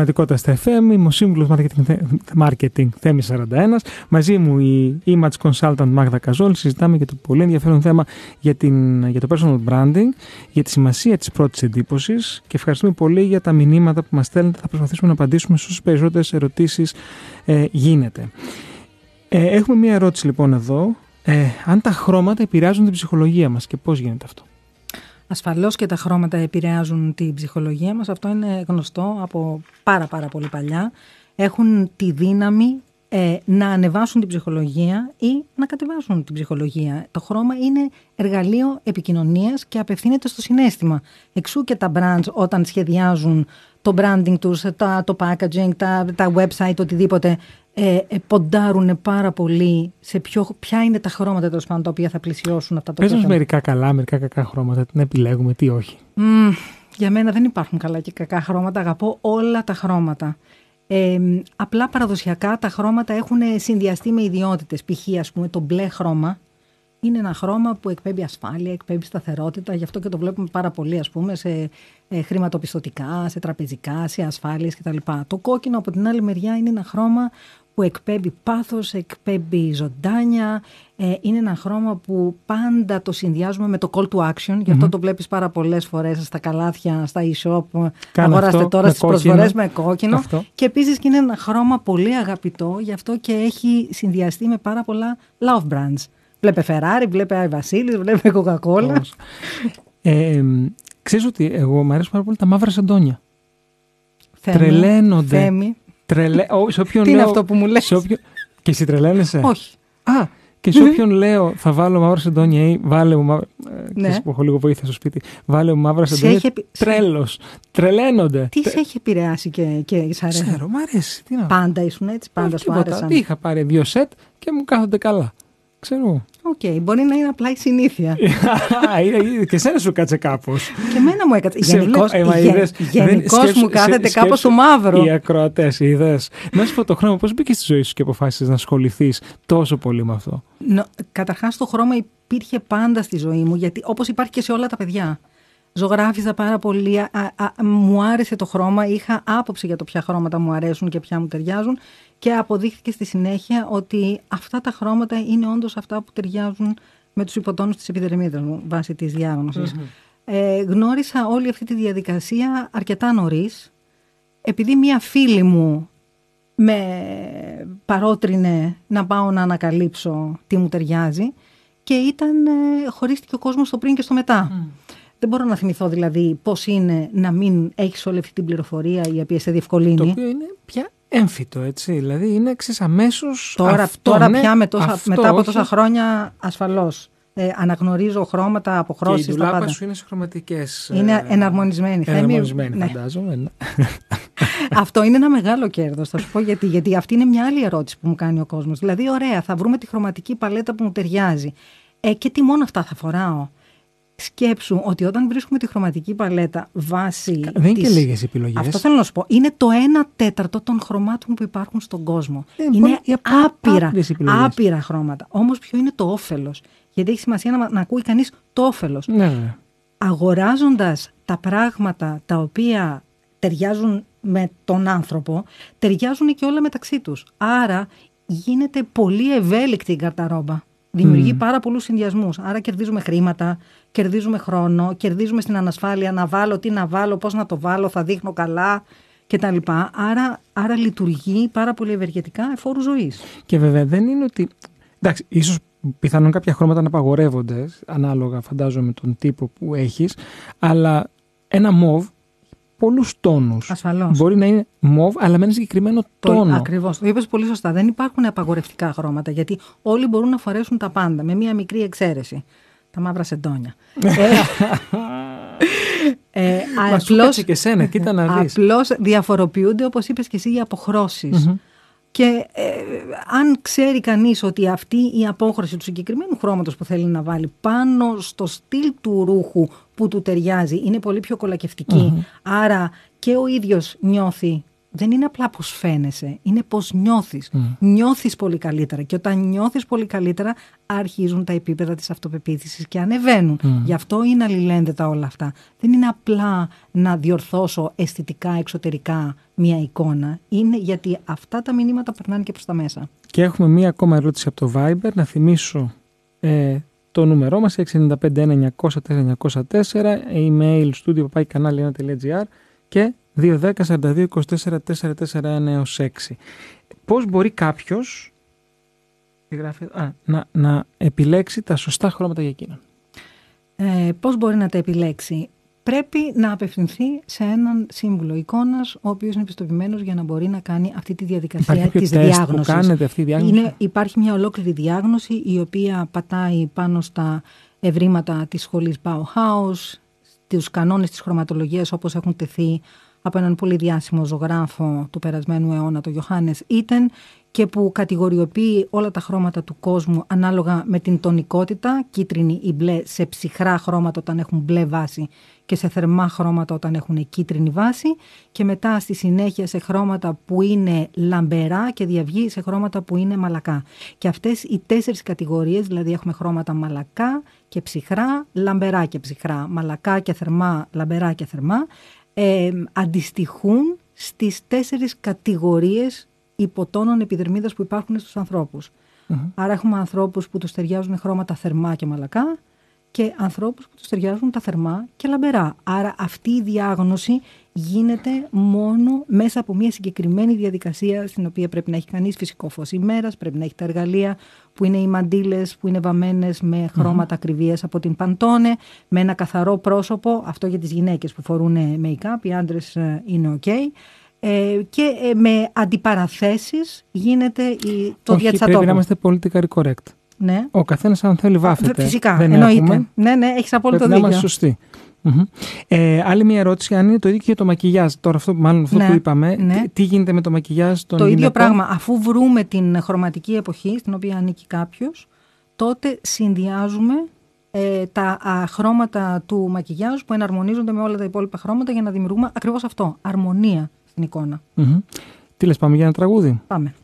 Επιχειρηματικότητα στα FM. Είμαι ο σύμβουλος marketing, marketing Θέμης 41. Μαζί μου η Image Consultant Μάγδα Καζόλ. Συζητάμε για το πολύ ενδιαφέρον θέμα για, την, για το personal branding, για τη σημασία της πρώτης εντύπωσης και ευχαριστούμε πολύ για τα μηνύματα που μας στέλνετε. Θα προσπαθήσουμε να απαντήσουμε σε όσες περισσότερες ερωτήσεις ε, γίνεται. Ε, έχουμε μία ερώτηση λοιπόν εδώ. Ε, αν τα χρώματα επηρεάζουν την ψυχολογία μας και πώς γίνεται αυτό; Ασφαλώς και τα χρώματα επηρεάζουν την ψυχολογία μας. Αυτό είναι γνωστό από πάρα πάρα πολύ παλιά. Έχουν τη δύναμη ε, να ανεβάσουν την ψυχολογία ή να κατεβάσουν την ψυχολογία. Το χρώμα είναι εργαλείο επικοινωνίας και απευθύνεται στο συνέστημα. Εξού και τα brands όταν σχεδιάζουν το branding τους, τα, το packaging, τα, τα website, οτιδήποτε, ε, ε, ποντάρουν πάρα πολύ σε ποιο, ποια είναι τα χρώματα τέλος πάντων τα οποία θα πλησιώσουν αυτά τα πράγματα. μερικά καλά, μερικά κακά χρώματα, τι να επιλέγουμε, τι όχι. Mm, για μένα δεν υπάρχουν καλά και κακά χρώματα, αγαπώ όλα τα χρώματα. Ε, απλά παραδοσιακά τα χρώματα έχουν συνδυαστεί με ιδιότητες. Π.χ. ας πούμε το μπλε χρώμα είναι ένα χρώμα που εκπέμπει ασφάλεια, εκπέμπει σταθερότητα, γι' αυτό και το βλέπουμε πάρα πολύ ας πούμε σε ε, χρηματοπιστωτικά, σε τραπεζικά, σε ασφάλειες κτλ. Το κόκκινο από την άλλη μεριά είναι ένα χρώμα που εκπέμπει πάθος, εκπέμπει ζωντάνια. Ε, είναι ένα χρώμα που πάντα το συνδυάζουμε με το call to action. Γι' αυτό το βλέπεις πάρα πολλές φορές στα καλάθια, στα e-shop. Αγοράστε τώρα στις προσφορές με κόκκινο. Και επίσης και είναι ένα χρώμα πολύ αγαπητό. Γι' αυτό και έχει συνδυαστεί με πάρα πολλά love brands. Βλέπε Ferrari, βλέπε Άι Βασίλης, βλέπε Coca-Cola. Ε, ξέρεις ότι εγώ μου αρέσουν πάρα πολύ τα μαύρα σεντόνια. Θέμη, Τρελαίνονται. Θέμη. Τρελε... Ό, σε όποιον Τι είναι λέω... αυτό που μου λες; σε όποιον... Και εσύ τρελαίνεσαι; Όχι. Α, και σε όποιον λέω θα βάλω μαύρα σεντόνια ή βάλε μου μαύρα. Ναι. Ναι. που έχω λίγο βοήθεια στο σπίτι. Βάλε μου μαύρα Σε σεντόνια. έχει επι- σε- Τρέλος. Τρελαίνονται. Τι Τε- σε έχει επηρεάσει και, και σ' αρέσει; Ξέρω, μ' αρέσει. Τι να Πάντα ήσουν έτσι, πάντα Όχι σου τίποτα. άρεσαν. Τι είχα πάρει δύο σετ και μου κάθονται καλά. Ξέρω. Οκ, μπορεί να είναι απλά η συνήθεια. Α, είδα- είδα, και σένα σου κάτσε κάπως. και εμένα μου έκατσε. Γενικώς, ε, γε- γενικώς μου κάθεται κάπως το μαύρο. Οι ακροατές, είδες. Να σου πω το χρόνο, πώς μπήκε στη ζωή σου και αποφάσισες να ασχοληθείς τόσο πολύ με αυτό; Νο- Καταρχάς το χρώμα υπήρχε πάντα στη ζωή μου, γιατί όπως υπάρχει και σε όλα τα παιδιά. Ζωγράφιζα πάρα πολύ, α- α- μου άρεσε το χρώμα, είχα άποψη για το ποια χρώματα μου αρέσουν και ποια μου ταιριάζουν και αποδείχθηκε στη συνέχεια ότι αυτά τα χρώματα είναι όντως αυτά που ταιριάζουν με τους υποτόνους της επιδερμίδας μου βάσει της διάγνωσης. Ε, γνώρισα όλη αυτή τη διαδικασία αρκετά νωρίς, επειδή μία φίλη μου με παρότρινε να πάω να ανακαλύψω τι μου ταιριάζει και ήταν, ε, χωρίστηκε ο κόσμος στο πριν και στο μετά. Δεν μπορώ να θυμηθώ δηλαδή πώς είναι να μην έχεις όλη αυτή την πληροφορία η οποία σε διευκολύνει. Το οποίο είναι πια έμφυτο, έτσι. Δηλαδή είναι εξής αμέσως. Τώρα, τώρα ναι, πια με τόσα, αυτό, μετά από όχι. τόσα χρόνια ασφαλώς ε, αναγνωρίζω χρώματα, Και η αποχρώσεις, τα ντουλάπα πάντα. σου είναι σε χρωματικές. Είναι εναρμονισμένη. Θέμη, Εναρμονισμένη, ναι. φαντάζομαι. ναι. Αυτό είναι ένα μεγάλο κέρδος. Θα σου πω γιατί. Γιατί αυτή είναι μια άλλη ερώτηση που μου κάνει ο κόσμος. Δηλαδή, ωραία, θα βρούμε τη χρωματική παλέτα που μου ταιριάζει. Ε, και τι μόνο αυτά θα φοράω; Σκέψου ότι όταν βρίσκουμε τη χρωματική παλέτα βάσει. Δεν είναι της- και λίγες επιλογές. Αυτό θέλω να σου πω. Είναι το 1 τέταρτο των χρωμάτων που υπάρχουν στον κόσμο. Ε, είναι πολύ- οι απα- άπειρα, άπειρες επιλογές. άπειρα χρώματα. Όμως ποιο είναι το όφελος; Γιατί έχει σημασία να, να ακούει κανείς το όφελος Ναι, βέβαια. αγοράζοντας τα πράγματα τα οποία ταιριάζουν με τον άνθρωπο, ταιριάζουν και όλα μεταξύ τους. Άρα γίνεται πολύ ευέλικτη η καρταρόμπα. Δημιουργεί πάρα πολλούς συνδυασμούς. Άρα κερδίζουμε χρήματα, κερδίζουμε χρόνο, κερδίζουμε στην ανασφάλεια να βάλω, τι να βάλω, πώς να το βάλω, θα δείχνω καλά κτλ. Άρα, άρα λειτουργεί πάρα πολύ ευεργετικά εφόρου ζωής. Και βέβαια δεν είναι ότι. Εντάξει, ίσως πιθανόν κάποια χρώματα να απαγορεύονται, ανάλογα φαντάζομαι με τον τύπο που έχεις, αλλά ένα μοβ πολλούς τόνους. Ασφαλώς. Μπορεί να είναι μοβ, αλλά με ένα συγκεκριμένο τόνο. Ακριβώς. Το είπες πολύ σωστά. Δεν υπάρχουν απαγορευτικά χρώματα γιατί όλοι μπορούν να φορέσουν τα πάντα με μία μικρή εξαίρεση. Τα μαύρα σεντόνια. ε, ε, Μα σου κάτσε και σένα, κοίτα να δεις. Απλώς διαφοροποιούνται, όπως είπες και εσύ, οι αποχρώσεις. Και ε, αν ξέρει κανείς ότι αυτή η απόχρωση του συγκεκριμένου χρώματος που θέλει να βάλει πάνω στο στυλ του ρούχου που του ταιριάζει είναι πολύ πιο κολακευτικη άρα και ο ίδιος νιώθει δεν είναι απλά πώς φαίνεσαι, είναι πώς νιώθεις. Νιώθεις πολύ καλύτερα και όταν νιώθεις πολύ καλύτερα αρχίζουν τα επίπεδα της αυτοπεποίθησης και ανεβαίνουν. Γι' αυτό είναι αλληλένδετα όλα αυτά. Δεν είναι απλά να διορθώσω αισθητικά, εξωτερικά μία εικόνα. Είναι γιατί αυτά τα μηνύματα περνάνε και προς τα μέσα. Και έχουμε μία ακόμα ερώτηση από το Viber. Να θυμίσω ε, το νούμερό μας 695 904 email studio papaikανάλι1.gr και 210 42 24 441 έως 6. Πώς μπορεί κάποιος α, να, να επιλέξει τα σωστά χρώματα για εκείνον; Ε, πώς μπορεί να τα επιλέξει; Πρέπει να απευθυνθεί σε έναν σύμβουλο εικόνας, ο οποίος είναι πιστοποιημένος για να μπορεί να κάνει αυτή τη διαδικασία Υπάρχει της κάποιο τεστ που διάγνωσης. κάνετε αυτή η διάγνωση; Είναι, υπάρχει μια ολόκληρη διάγνωση η οποία πατάει πάνω στα ευρήματα της σχολής Bauhaus, τους κανόνες της χρωματολογίας όπως έχουν τεθεί από έναν πολύ διάσημο ζωγράφο του περασμένου αιώνα, τον Ιωάννης Ήτεν, και που κατηγοριοποιεί όλα τα χρώματα του κόσμου ανάλογα με την τονικότητα, κίτρινη ή μπλε σε ψυχρά χρώματα όταν έχουν μπλε βάση και σε θερμά χρώματα όταν έχουν κίτρινη βάση και μετά στη συνέχεια σε χρώματα που είναι λαμπερά και διαυγή σε χρώματα που είναι μαλακά. Και αυτές οι τέσσερις κατηγορίες, δηλαδή έχουμε χρώματα μαλακά και ψυχρά, λαμπερά και ψυχρά, μαλακά και θερμά, λαμπερά και θερμά, ε, αντιστοιχούν στις τέσσερις κατηγορίες υποτόνων επιδερμίδας που υπάρχουν στους ανθρώπους. Άρα έχουμε ανθρώπους που τους ταιριάζουν χρώματα θερμά και μαλακά και ανθρώπους που τους ταιριάζουν τα θερμά και λαμπερά. Άρα αυτή η διάγνωση γίνεται μόνο μέσα από μια συγκεκριμένη διαδικασία στην οποία πρέπει να έχει κανείς φυσικό φως ημέρας, πρέπει να έχει τα εργαλεία που είναι οι μαντήλες που είναι βαμμένες με χρώματα ακριβίας από την Παντόνε, με ένα καθαρό πρόσωπο, αυτό για τις γυναίκες που φορούν make-up, οι άντρες ε, είναι ok. Ε, και ε, με αντιπαραθέσεις γίνεται η, το Όχι, πρέπει διατσατόπου. να είμαστε politically correct. Ναι. Ο καθένας, αν θέλει, βάφεται. Φυσικά, Δεν εννοείται. Έχουμε. Ναι, ναι, έχεις απόλυτο Πρέπει να δίκιο. είμαστε σωστοί. Μμμ. Ε, άλλη μια ερώτηση, αν είναι το ίδιο και για το μακιγιάζ. Τώρα, αυτό, μάλλον αυτό Ναι, που είπαμε, ναι. τι, τι γίνεται με το μακιγιάζ των Το ίδιο γυναικών; πράγμα. Αφού βρούμε την χρωματική εποχή στην οποία ανήκει κάποιος, τότε συνδυάζουμε ε, τα α, χρώματα του μακιγιάζ που εναρμονίζονται με όλα τα υπόλοιπα χρώματα για να δημιουργούμε ακριβώς αυτό. Αρμονία στην εικόνα. Μμμ. Τι λες, πάμε για ένα τραγούδι; Πάμε.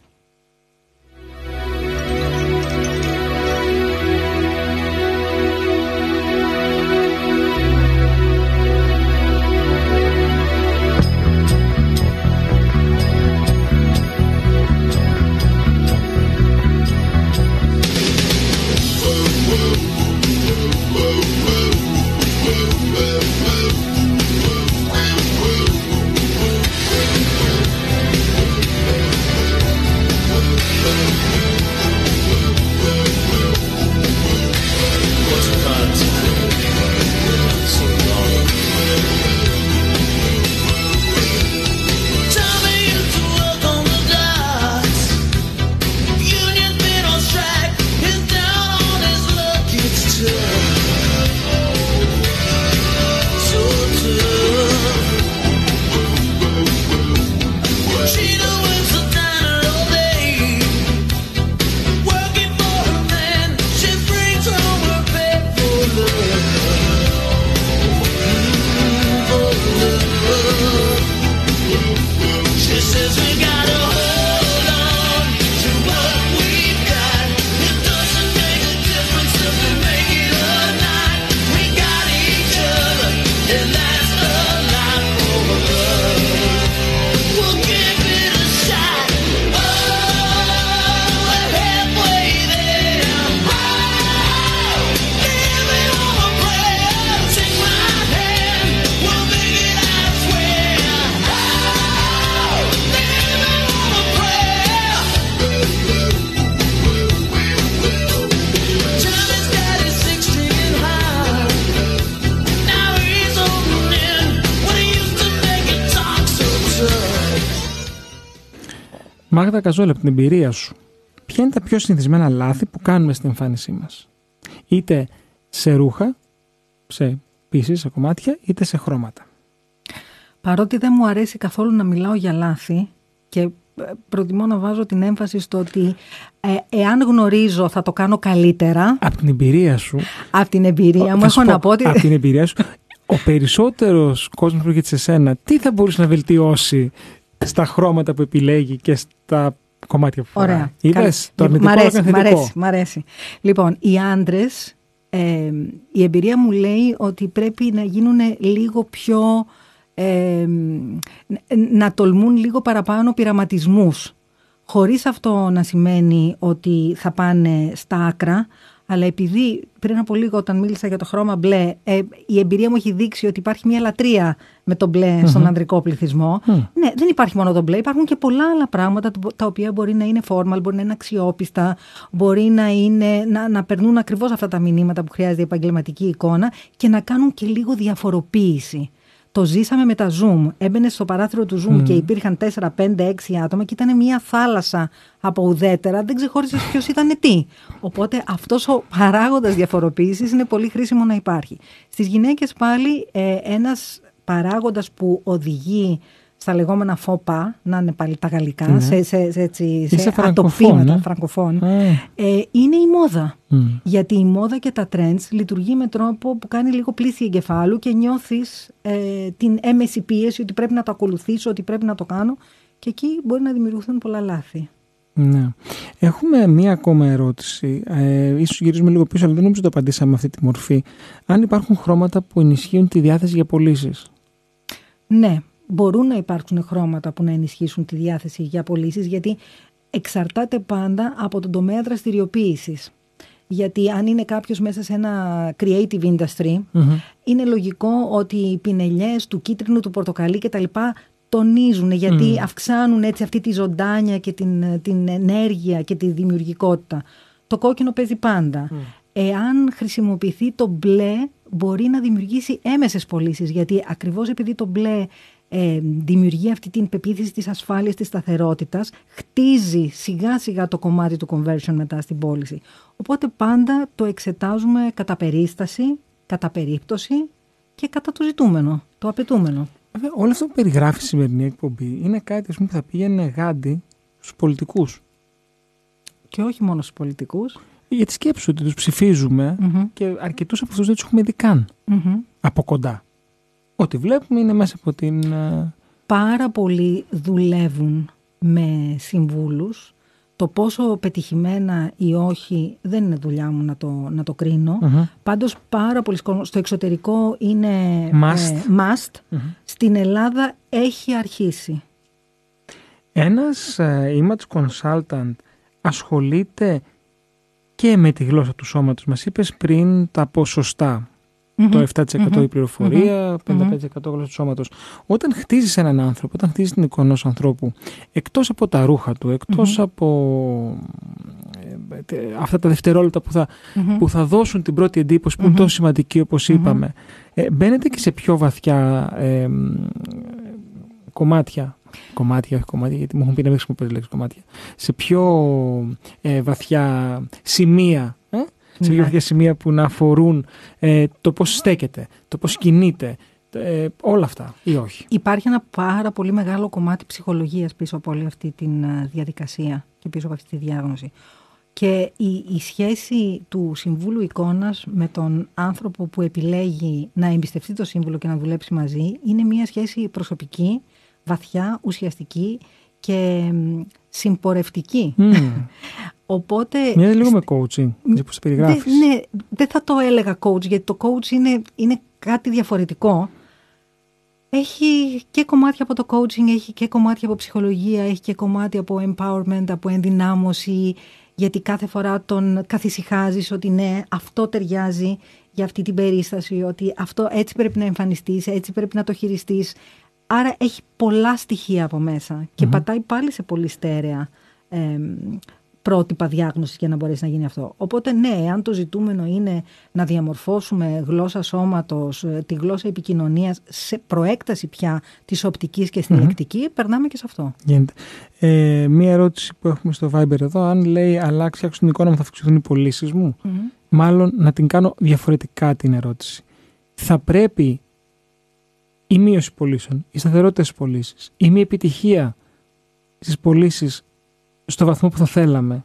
Μάγδα Καζόλ, από την εμπειρία σου, ποια είναι τα πιο συνηθισμένα λάθη που κάνουμε στην εμφάνισή μας; Είτε σε ρούχα, σε πίσεις, σε κομμάτια, είτε σε χρώματα. Παρότι δεν μου αρέσει καθόλου να μιλάω για λάθη και ε, προτιμώ να βάζω την έμφαση στο ότι ε, εάν γνωρίζω θα το κάνω καλύτερα Από την εμπειρία σου, από την εμπειρία μου θα σου έχω να πω ότι από την εμπειρία σου, ο περισσότερος κόσμος που έρχεται σε σένα, τι θα μπορούσε να βελτιώσει στα χρώματα που επιλέγει και στα κομμάτια που φοράει. Ωραία. Είδες, το Καλά. αρνητικό Μ' αλλά αρέσει, και μ' θετικό. αρέσει, μ' αρέσει. Λοιπόν, οι άντρες, ε, η εμπειρία μου λέει ότι πρέπει να γίνουν λίγο πιο. ε, να τολμούν λίγο παραπάνω πειραματισμούς. Χωρίς αυτό να σημαίνει ότι θα πάνε στα άκρα, αλλά επειδή πριν από λίγο όταν μίλησα για το χρώμα μπλε, ε, η εμπειρία μου έχει δείξει ότι υπάρχει μια λατρεία με το μπλε στον ανδρικό πληθυσμό. Ναι, δεν υπάρχει μόνο το μπλε, υπάρχουν και πολλά άλλα πράγματα τα- τα οποία μπορεί να είναι formal, μπορεί να είναι αξιόπιστα, μπορεί να, είναι, να, να περνούν ακριβώς αυτά τα μηνύματα που χρειάζεται η επαγγελματική εικόνα και να κάνουν και λίγο διαφοροποίηση. Το ζήσαμε με τα Zoom. Έμπαινε στο παράθυρο του Zoom και υπήρχαν 4, 5, 6 άτομα και ήταν μια θάλασσα από ουδέτερα. Δεν ξεχώρισε ποιος ήταν τι. Οπότε αυτός ο παράγοντας διαφοροποίησης είναι πολύ χρήσιμο να υπάρχει. Στις γυναίκες πάλι ε, ένας παράγοντας που οδηγεί στα λεγόμενα φόπα, να είναι πάλι τα γαλλικά, σε, σε, σε, έτσι, Είσαι σε φραγκοφών, ατοπήματα, ε. φραγκοφών, Α. ε, είναι η μόδα. Μμ. Γιατί η μόδα και τα trends λειτουργεί με τρόπο που κάνει λίγο πλήση εγκεφάλου και νιώθεις ε, την έμεση πίεση ότι πρέπει να το ακολουθήσω, ότι πρέπει να το κάνω και εκεί μπορεί να δημιουργηθούν πολλά λάθη. Ναι. Έχουμε μία ακόμα ερώτηση. Ε, ίσως γυρίζουμε λίγο πίσω, αλλά δεν νομίζω ότι το απαντήσαμε με αυτή τη μορφή. Αν υπάρχουν χρώματα που ενισχύουν τη διάθεση για πωλήσεις; Ναι, μπορούν να υπάρξουν χρώματα που να ενισχύσουν τη διάθεση για πωλήσεις, γιατί εξαρτάται πάντα από τον τομέα δραστηριοποίησης. Γιατί αν είναι κάποιος μέσα σε ένα creative industry, είναι λογικό ότι οι πινελιές του κίτρινου, του πορτοκαλί κτλ. τονίζουν γιατί αυξάνουν έτσι αυτή τη ζωντάνια και την, την ενέργεια και τη δημιουργικότητα. Το κόκκινο παίζει πάντα. Εάν χρησιμοποιηθεί το μπλε μπορεί να δημιουργήσει έμεσες πωλήσεις, γιατί ακριβώς επειδή το μπλε ε, δημιουργεί αυτή την πεποίθηση της ασφάλειας, της σταθερότητας, χτίζει σιγά σιγά το κομμάτι του conversion μετά στην πώληση. Οπότε πάντα το εξετάζουμε κατά περίσταση, κατά περίπτωση και κατά το ζητούμενο, το απαιτούμενο. Βέβαια, όλο αυτό που περιγράφει η σημερινή εκπομπή είναι κάτι ας πούμε, που θα πήγαινε γάντι στους πολιτικούς. Και όχι μόνο στους πολιτικούς. Γιατί σκέψου ότι τους ψηφίζουμε Μμμ. και αρκετούς από αυτούς δεν τους έχουμε δει καν Μμμ. από κοντά. Ό,τι βλέπουμε είναι μέσα από την. ε, πάρα πολλοί δουλεύουν με συμβούλους. Το πόσο πετυχημένα ή όχι δεν είναι δουλειά μου να το, να το κρίνω. Μμμ. Πάντως πάρα πολλοί κόσμος στο εξωτερικό είναι Must. ε, must. Στην Ελλάδα έχει αρχίσει. Ένας ε, image consultant ασχολείται και με τη γλώσσα του σώματος. Μας είπες πριν τα ποσοστά. Το 7% η πληροφορία, 55% γλώσσα του σώματος. Όταν χτίζεις έναν άνθρωπο, όταν χτίζεις την εικόνα ενός ανθρώπου, εκτός από τα ρούχα του, εκτός από ε, τε- αυτά τα δευτερόλεπτα που θα, που θα δώσουν την πρώτη εντύπωση που είναι τόσο σημαντική όπως είπαμε, ε, μπαίνετε και σε πιο βαθιά ε, μ, κομμάτια. Κομμάτια, όχι κομμάτια, γιατί μου έχουν πει να μην χρησιμοποιήσω τη λέξη κομμάτια. Σε πιο ε, βαθιά σημεία. Ε; Σε πιο Ναι. βαθιά σημεία που να αφορούν ε, το πώς στέκεται, το πώς κινείται, ε, όλα αυτά ή όχι; Υπάρχει ένα πάρα πολύ μεγάλο κομμάτι ψυχολογίας πίσω από όλη αυτή τη διαδικασία και πίσω από αυτή τη διάγνωση. Και η, η σχέση του συμβούλου εικόνας με τον άνθρωπο που επιλέγει να εμπιστευτεί το σύμβουλο και να δουλέψει μαζί είναι μια σχέση προσωπική, βαθιά, ουσιαστική και μ, συμπορευτική. Μμμ. Οπότε... Μοιάζει λίγο με coaching, έτσι όπως το περιγράφεις. Δεν- ναι, δεν θα το έλεγα coach, γιατί το coach είναι, είναι κάτι διαφορετικό. Έχει και κομμάτια από το coaching, έχει και κομμάτια από ψυχολογία, έχει και κομμάτια από empowerment, από ενδυνάμωση, γιατί κάθε φορά τον καθησυχάζεις ότι ναι, αυτό ταιριάζει για αυτή την περίσταση, ότι αυτό έτσι πρέπει να εμφανιστείς, έτσι πρέπει να το χειριστείς. Άρα έχει πολλά στοιχεία από μέσα και πατάει πάλι σε πολύ στέρεα εμ, πρότυπα διάγνωσης για να μπορέσει να γίνει αυτό. Οπότε ναι, εάν το ζητούμενο είναι να διαμορφώσουμε γλώσσα σώματος, ε, τη γλώσσα επικοινωνίας σε προέκταση πια της οπτικής και στην λεκτική, περνάμε και σε αυτό. Γίνεται. Ε, μία ερώτηση που έχουμε στο Viber εδώ, αν λέει αλλάξει άξιο την εικόνα μου θα αυξηθούν οι πωλήσεις μου. Μάλλον να την κάνω διαφορετικά την ερώτηση. Θα πρέπει η μείωση πωλήσεων, η σταθερότητα στις πωλήσεις, η μη επιτυχία στις πωλήσεις στο βαθμό που θα θέλαμε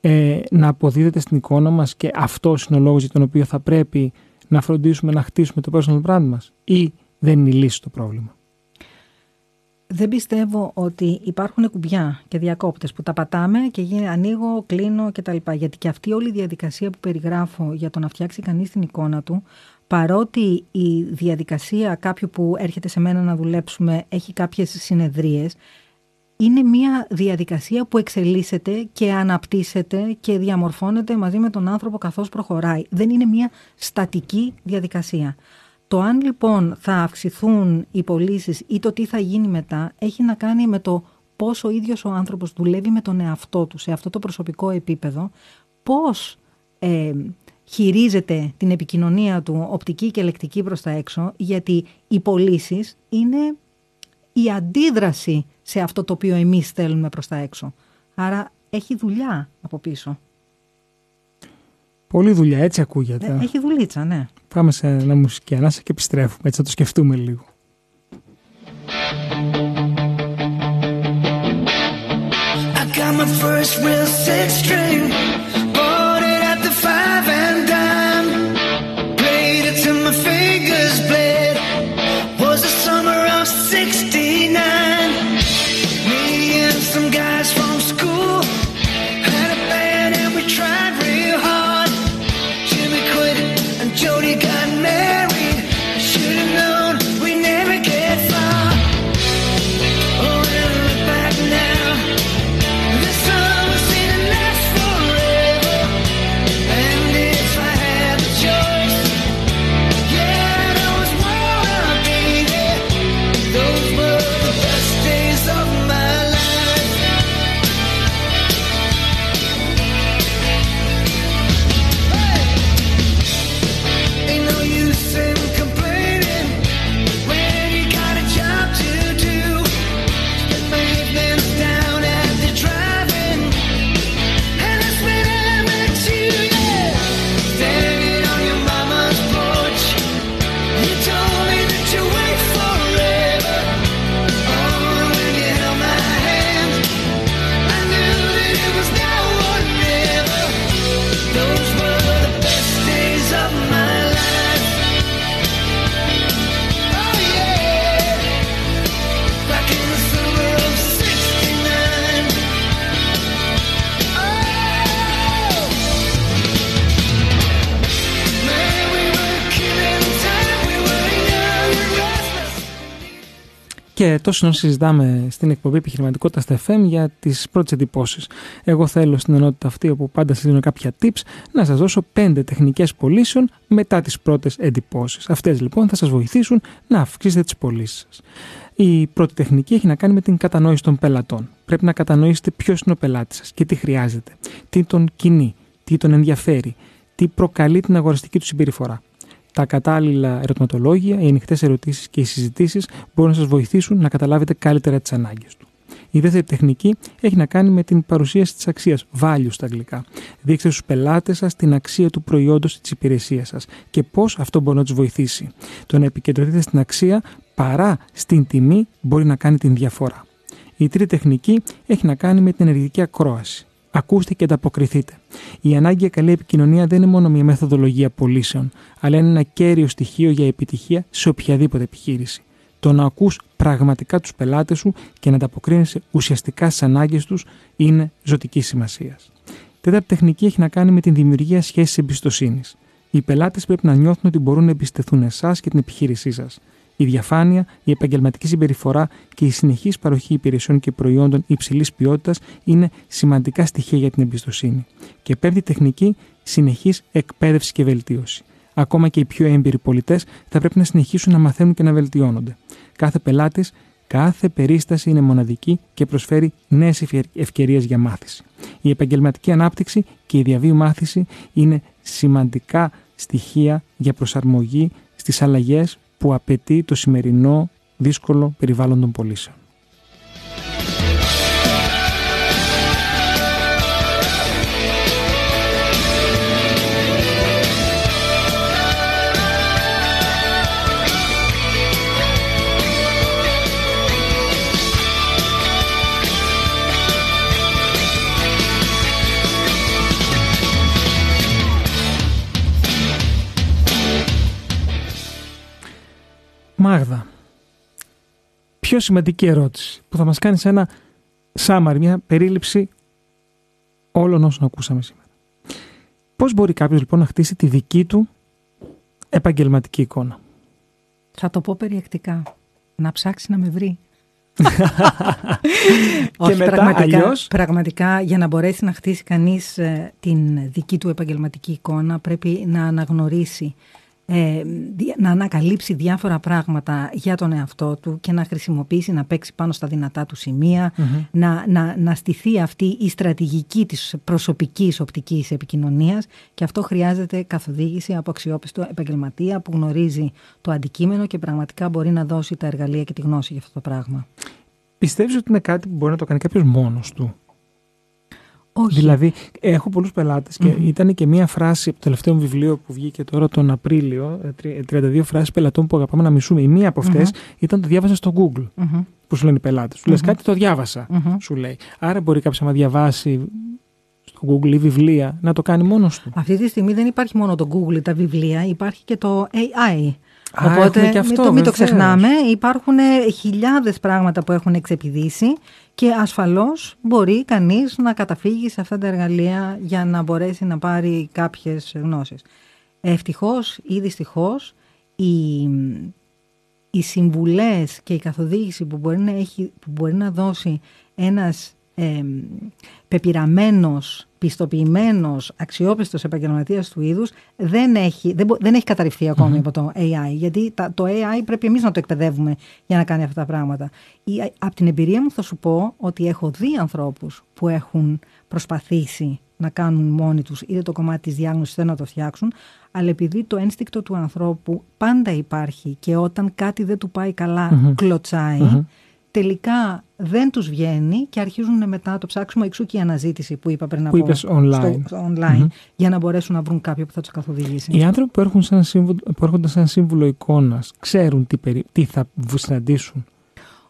ε, να αποδίδεται στην εικόνα μας και αυτός είναι ο λόγος για τον οποίο θα πρέπει να φροντίσουμε να χτίσουμε το personal brand μας ή δεν είναι η λύση στο πρόβλημα; Δεν πιστεύω ότι υπάρχουν κουμπιά και διακόπτες που τα πατάμε και γίνει, ανοίγω, κλείνω κτλ. Γιατί και αυτή όλη η διαδικασία που περιγράφω για το να φτιάξει κανείς την εικόνα του, παρότι η διαδικασία κάποιου που έρχεται σε μένα να δουλέψουμε έχει κάποιες συνεδρίες, είναι μια διαδικασία που εξελίσσεται και αναπτύσσεται και διαμορφώνεται μαζί με τον άνθρωπο καθώς προχωράει. Δεν είναι μια στατική διαδικασία. Το αν λοιπόν θα αυξηθούν οι πωλήσεις ή το τι θα γίνει μετά έχει να κάνει με το πώς ο ίδιος ο άνθρωπος δουλεύει με τον εαυτό του σε αυτό το προσωπικό επίπεδο, πώς ε, χειρίζεται την επικοινωνία του οπτική και λεκτική προς τα έξω, γιατί οι πωλήσεις είναι η αντίδραση σε αυτό το οποίο εμείς θέλουμε προς τα έξω. Άρα έχει δουλειά από πίσω. Πολλή δουλειά, έτσι ακούγεται. Ε, έχει δουλίτσα, ναι. Πάμε σε ένα μουσική ανάσα και επιστρέφουμε. Έτσι θα το σκεφτούμε λίγο. I got my first real six string. Και τόσο να συζητάμε στην εκπομπή επιχειρηματικότητας στα FM για τις πρώτες εντυπώσεις. Εγώ θέλω στην ενότητα αυτή, όπου πάντα σας δίνω κάποια tips, να σας δώσω πέντε τεχνικές πωλήσεων μετά τις πρώτες εντυπώσεις. Αυτές λοιπόν θα σας βοηθήσουν να αυξήσετε τις πωλήσεις σας. Η πρώτη τεχνική έχει να κάνει με την κατανόηση των πελατών. Πρέπει να κατανοήσετε ποιος είναι ο πελάτης σας και τι χρειάζεται, τι τον κινεί, τι τον ενδιαφέρει, τι προκαλεί την αγοραστική του συμπεριφορά. Τα κατάλληλα ερωτηματολόγια, οι ανοιχτές ερωτήσεις και οι συζητήσεις μπορούν να σας βοηθήσουν να καταλάβετε καλύτερα τις ανάγκες του. Η δεύτερη τεχνική έχει να κάνει με την παρουσίαση της αξίας, value στα αγγλικά. Δείξτε στους πελάτες σας την αξία του προϊόντος της υπηρεσίας σας και πώς αυτό μπορεί να τους βοηθήσει. Το να επικεντρωθείτε στην αξία παρά στην τιμή μπορεί να κάνει την διαφορά. Η τρίτη τεχνική έχει να κάνει με την ενεργητική ακρόαση. Ακούστε και ανταποκριθείτε. Η ανάγκη για καλή επικοινωνία δεν είναι μόνο μια μεθοδολογία πωλήσεων, αλλά είναι ένα κέριο στοιχείο για επιτυχία σε οποιαδήποτε επιχείρηση. Το να ακούς πραγματικά τους πελάτες σου και να ανταποκρίνεσαι ουσιαστικά στις ανάγκες τους είναι ζωτική σημασίας. Τέταρτη τεχνική έχει να κάνει με την δημιουργία σχέσης εμπιστοσύνης. Οι πελάτες πρέπει να νιώθουν ότι μπορούν να εμπιστευτούν εσάς και την επιχείρησή σας. Η διαφάνεια, η επαγγελματική συμπεριφορά και η συνεχής παροχή υπηρεσιών και προϊόντων υψηλής ποιότητας είναι σημαντικά στοιχεία για την εμπιστοσύνη. Και πέμπτη τεχνική, συνεχής εκπαίδευση και βελτίωση. Ακόμα και οι πιο έμπειροι πολιτές θα πρέπει να συνεχίσουν να μαθαίνουν και να βελτιώνονται. Κάθε πελάτης, κάθε περίσταση είναι μοναδική και προσφέρει νέες ευκαιρίες για μάθηση. Η επαγγελματική ανάπτυξη και η διαβίου μάθηση είναι σημαντικά στοιχεία για προσαρμογή στις αλλαγές που απαιτεί το σημερινό δύσκολο περιβάλλον των πωλήσεων. Μάγδα, ποιο πιο σημαντική ερώτηση που θα μας κάνει σε ένα summary, μια περίληψη όλων όσων ακούσαμε σήμερα. Πώς μπορεί κάποιος λοιπόν να χτίσει τη δική του επαγγελματική εικόνα; Θα το πω περιεκτικά. Να ψάξει να με βρει. Και μετά, πραγματικά, αλλιώς; πραγματικά για να μπορέσει να χτίσει κανείς ε, την δική του επαγγελματική εικόνα πρέπει να αναγνωρίσει, ε, δι- να ανακαλύψει διάφορα πράγματα για τον εαυτό του και να χρησιμοποιήσει, να παίξει πάνω στα δυνατά του σημεια να, να, να στηθεί αυτή η στρατηγική της προσωπικής οπτικής επικοινωνίας και αυτό χρειάζεται καθοδήγηση από αξιόπιστο επαγγελματία που γνωρίζει το αντικείμενο και πραγματικά μπορεί να δώσει τα εργαλεία και τη γνώση για αυτό το πράγμα. Πιστεύεις ότι είναι κάτι που μπορεί να το κάνει κάποιος μόνος του; Όχι. Δηλαδή, έχω πολλούς πελάτες και ήταν και μία φράση από το τελευταίο μου βιβλίο που βγήκε τώρα τον Απρίλιο, ε, τρι- 32 φράσεις πελατών που αγαπάμε να μισούμε. Η μία από αυτές ήταν το διάβασα στο Google, Μμμ. που σου λένε οι πελάτες. Σου λες κάτι, το διάβασα, Μμμ. σου λέει. Άρα μπορεί κάποιος να διαβάσει στο Google ή βιβλία να το κάνει μόνος του. Αυτή τη στιγμή δεν υπάρχει μόνο το Google ή τα βιβλία, υπάρχει και το AI. Α, Οπότε έχουμε και μην αυτό, το, μην το βεβαίως. ξεχνάμε. Υπάρχουν ε, χιλιάδες πράγματα που έχουν εξεπηδήσει και ασφαλώς μπορεί κανείς να καταφύγει σε αυτά τα εργαλεία για να μπορέσει να πάρει κάποιες γνώσεις. Ευτυχώς ή δυστυχώς οι, οι συμβουλές και η καθοδήγηση που μπορεί να, έχει, που μπορεί να δώσει ένας ε, πεπειραμένος, πιστοποιημένος, αξιόπιστος επαγγελματίας του είδους δεν έχει, δεν, μπο- δεν έχει καταρριφθεί ακόμη από το AI. Γιατί τα- το AI πρέπει εμείς να το εκπαιδεύουμε για να κάνει αυτά τα πράγματα. Η- από την εμπειρία μου θα σου πω ότι έχω δει ανθρώπους που έχουν προσπαθήσει να κάνουν μόνοι τους είτε το κομμάτι της διάγνωσης είτε να το φτιάξουν αλλά επειδή το ένστικτο του ανθρώπου πάντα υπάρχει και όταν κάτι δεν του πάει καλά κλωτσάει τελικά δεν τους βγαίνει και αρχίζουν μετά να το ψάξουμε εξού και η αναζήτηση που είπα πριν Που από είπες online. στο, στο online για να μπορέσουν να βρουν κάποιον που θα τους καθοδηγήσει. Οι άνθρωποι που, έρχονται σε ένα σύμβουλο, που έρχονται σε ένα σύμβουλο εικόνας ξέρουν τι, περι- τι θα συναντήσουν;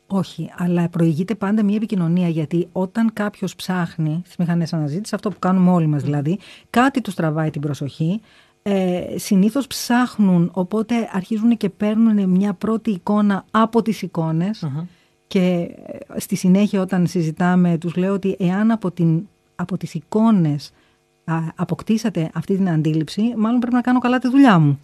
Όχι, αλλά προηγείται πάντα μια επικοινωνία γιατί όταν κάποιος ψάχνει στις μηχανές αναζήτησης, αυτό που κάνουμε όλοι μας δηλαδή, κάτι τους τραβάει την προσοχή, ε, συνήθως ψάχνουν, οπότε αρχίζουν και παίρνουν μια πρώτη εικόνα από τις εικόνες και ε, στη συνέχεια όταν συζητάμε τους λέω ότι εάν από, την, από τις εικόνες α, αποκτήσατε αυτή την αντίληψη, μάλλον πρέπει να κάνω καλά τη δουλειά μου.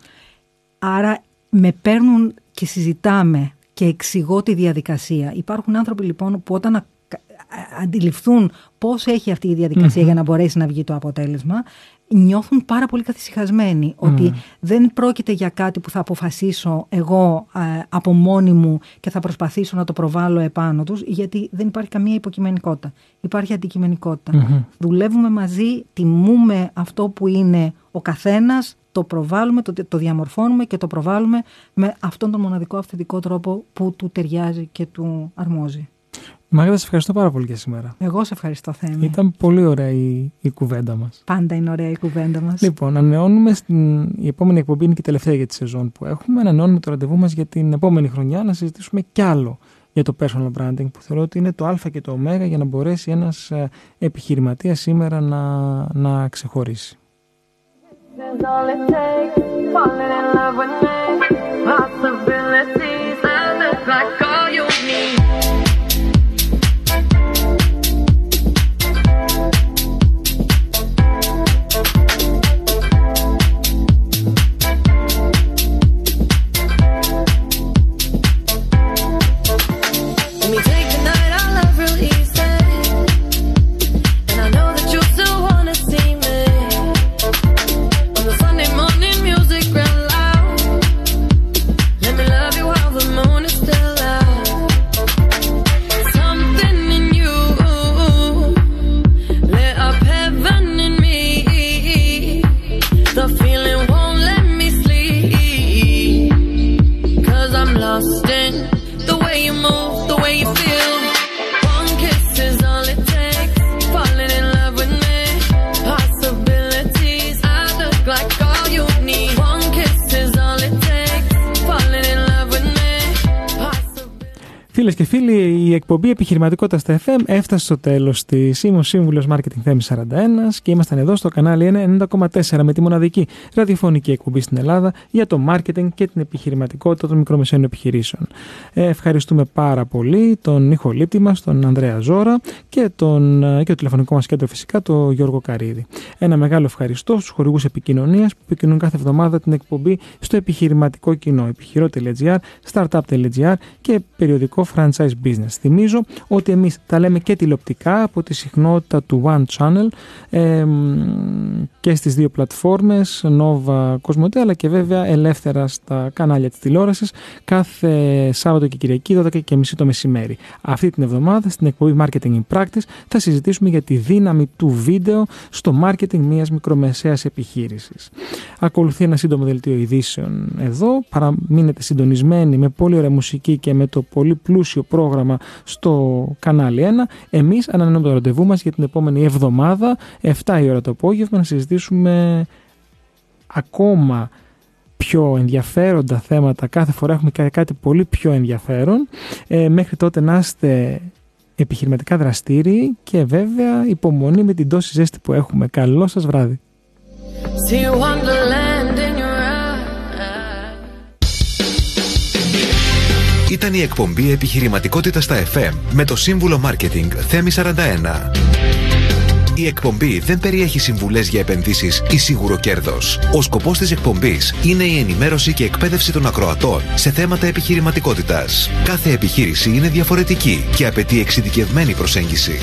Άρα με παίρνουν και συζητάμε και εξηγώ τη διαδικασία. Υπάρχουν άνθρωποι λοιπόν που όταν α- α- αντιληφθούν πώς έχει αυτή η διαδικασια για να μπορέσει να βγει το αποτέλεσμα, νιώθουν πάρα πολύ καθησυχασμένοι ότι δεν πρόκειται για κάτι που θα αποφασίσω εγώ α, από μόνη μου και θα προσπαθήσω να το προβάλλω επάνω τους, γιατί δεν υπάρχει καμία υποκειμενικότητα. Υπάρχει αντικειμενικότητα. Δουλεύουμε μαζί, τιμούμε αυτό που είναι ο καθένας, το προβάλλουμε, το, το διαμορφώνουμε και το προβάλλουμε με αυτόν τον μοναδικό αυθεντικό τρόπο που του ταιριάζει και του αρμόζει. Μάγδα, σε ευχαριστώ πάρα πολύ για σήμερα. Εγώ σε ευχαριστώ, Θέμη. Ήταν πολύ ωραία η, η κουβέντα μας. Πάντα είναι ωραία η κουβέντα μας. Λοιπόν, ανανεώνουμε στην η επόμενη εκπομπή είναι και η τελευταία για τη σεζόν που έχουμε. Ανανεώνουμε το ραντεβού μας για την επόμενη χρονιά να συζητήσουμε κι άλλο για το personal branding που θεωρώ ότι είναι το α και το ω για να μπορέσει ένας ε, επιχειρηματίας σήμερα να, να ξεχωρίσει. Φίλες και φίλοι, η εκπομπή Επιχειρηματικότητας στα FM έφτασε στο τέλος της. Είμαι ο σύμβουλος Marketing Θέμης 41 και ήμασταν εδώ στο κανάλι 90,4 με τη μοναδική ραδιοφωνική εκπομπή στην Ελλάδα για το marketing και την επιχειρηματικότητα των μικρομεσαίων επιχειρήσεων. Ε, ευχαριστούμε πάρα πολύ τον ηχολήπτη μας, τον Ανδρέα Ζώρα και, τον, και το τηλεφωνικό μας κέντρο φυσικά, τον Γιώργο Καρίδη. Ένα μεγάλο ευχαριστώ στους χορηγούς επικοινωνίας που επικοινωνούν κάθε εβδομάδα την εκπομπή στο επιχειρηματικό κοινό επιχειρό.gr, startup.gr και περιοδικό franchise business. Θυμίζω ότι εμείς τα λέμε και τηλεοπτικά από τη συχνότητα του One Channel ε, και στις δύο πλατφόρμες Nova Cosmote αλλά και βέβαια ελεύθερα στα κανάλια της τηλεόρασης κάθε Σάββατο και Κυριακή 12 και μισή το μεσημέρι. Αυτή την εβδομάδα στην εκπομπή Marketing in Practice θα συζητήσουμε για τη δύναμη του βίντεο στο marketing μιας μικρομεσαίας επιχείρησης. Ακολουθεί ένα σύντομο δελτίο ειδήσεων εδώ. Παραμείνετε συντονισμένοι με πολύ ωραία μουσική και με το πολύ πλούσιο πρόγραμμα στο κανάλι 1. Εμείς ανανεώνουμε το ραντεβού μας για την επόμενη εβδομάδα, 7 η ώρα το απόγευμα, να συζητήσουμε ακόμα πιο ενδιαφέροντα θέματα. Κάθε φορά έχουμε κα- κάτι πολύ πιο ενδιαφέρον. Ε, μέχρι τότε να είστε επιχειρηματικά δραστήριοι και βέβαια υπομονή με την τόση ζέστη που έχουμε. Καλό σας βράδυ. Ήταν η εκπομπή Επιχειρηματικότητα στα FM με το σύμβουλο Marketing Θέμη 41. Η εκπομπή δεν περιέχει συμβουλές για επενδύσεις ή σίγουρο κέρδος. Ο σκοπός της εκπομπής είναι η ενημέρωση και εκπαίδευση των ακροατών σε θέματα επιχειρηματικότητας. Κάθε επιχείρηση είναι διαφορετική και απαιτεί εξειδικευμένη προσέγγιση.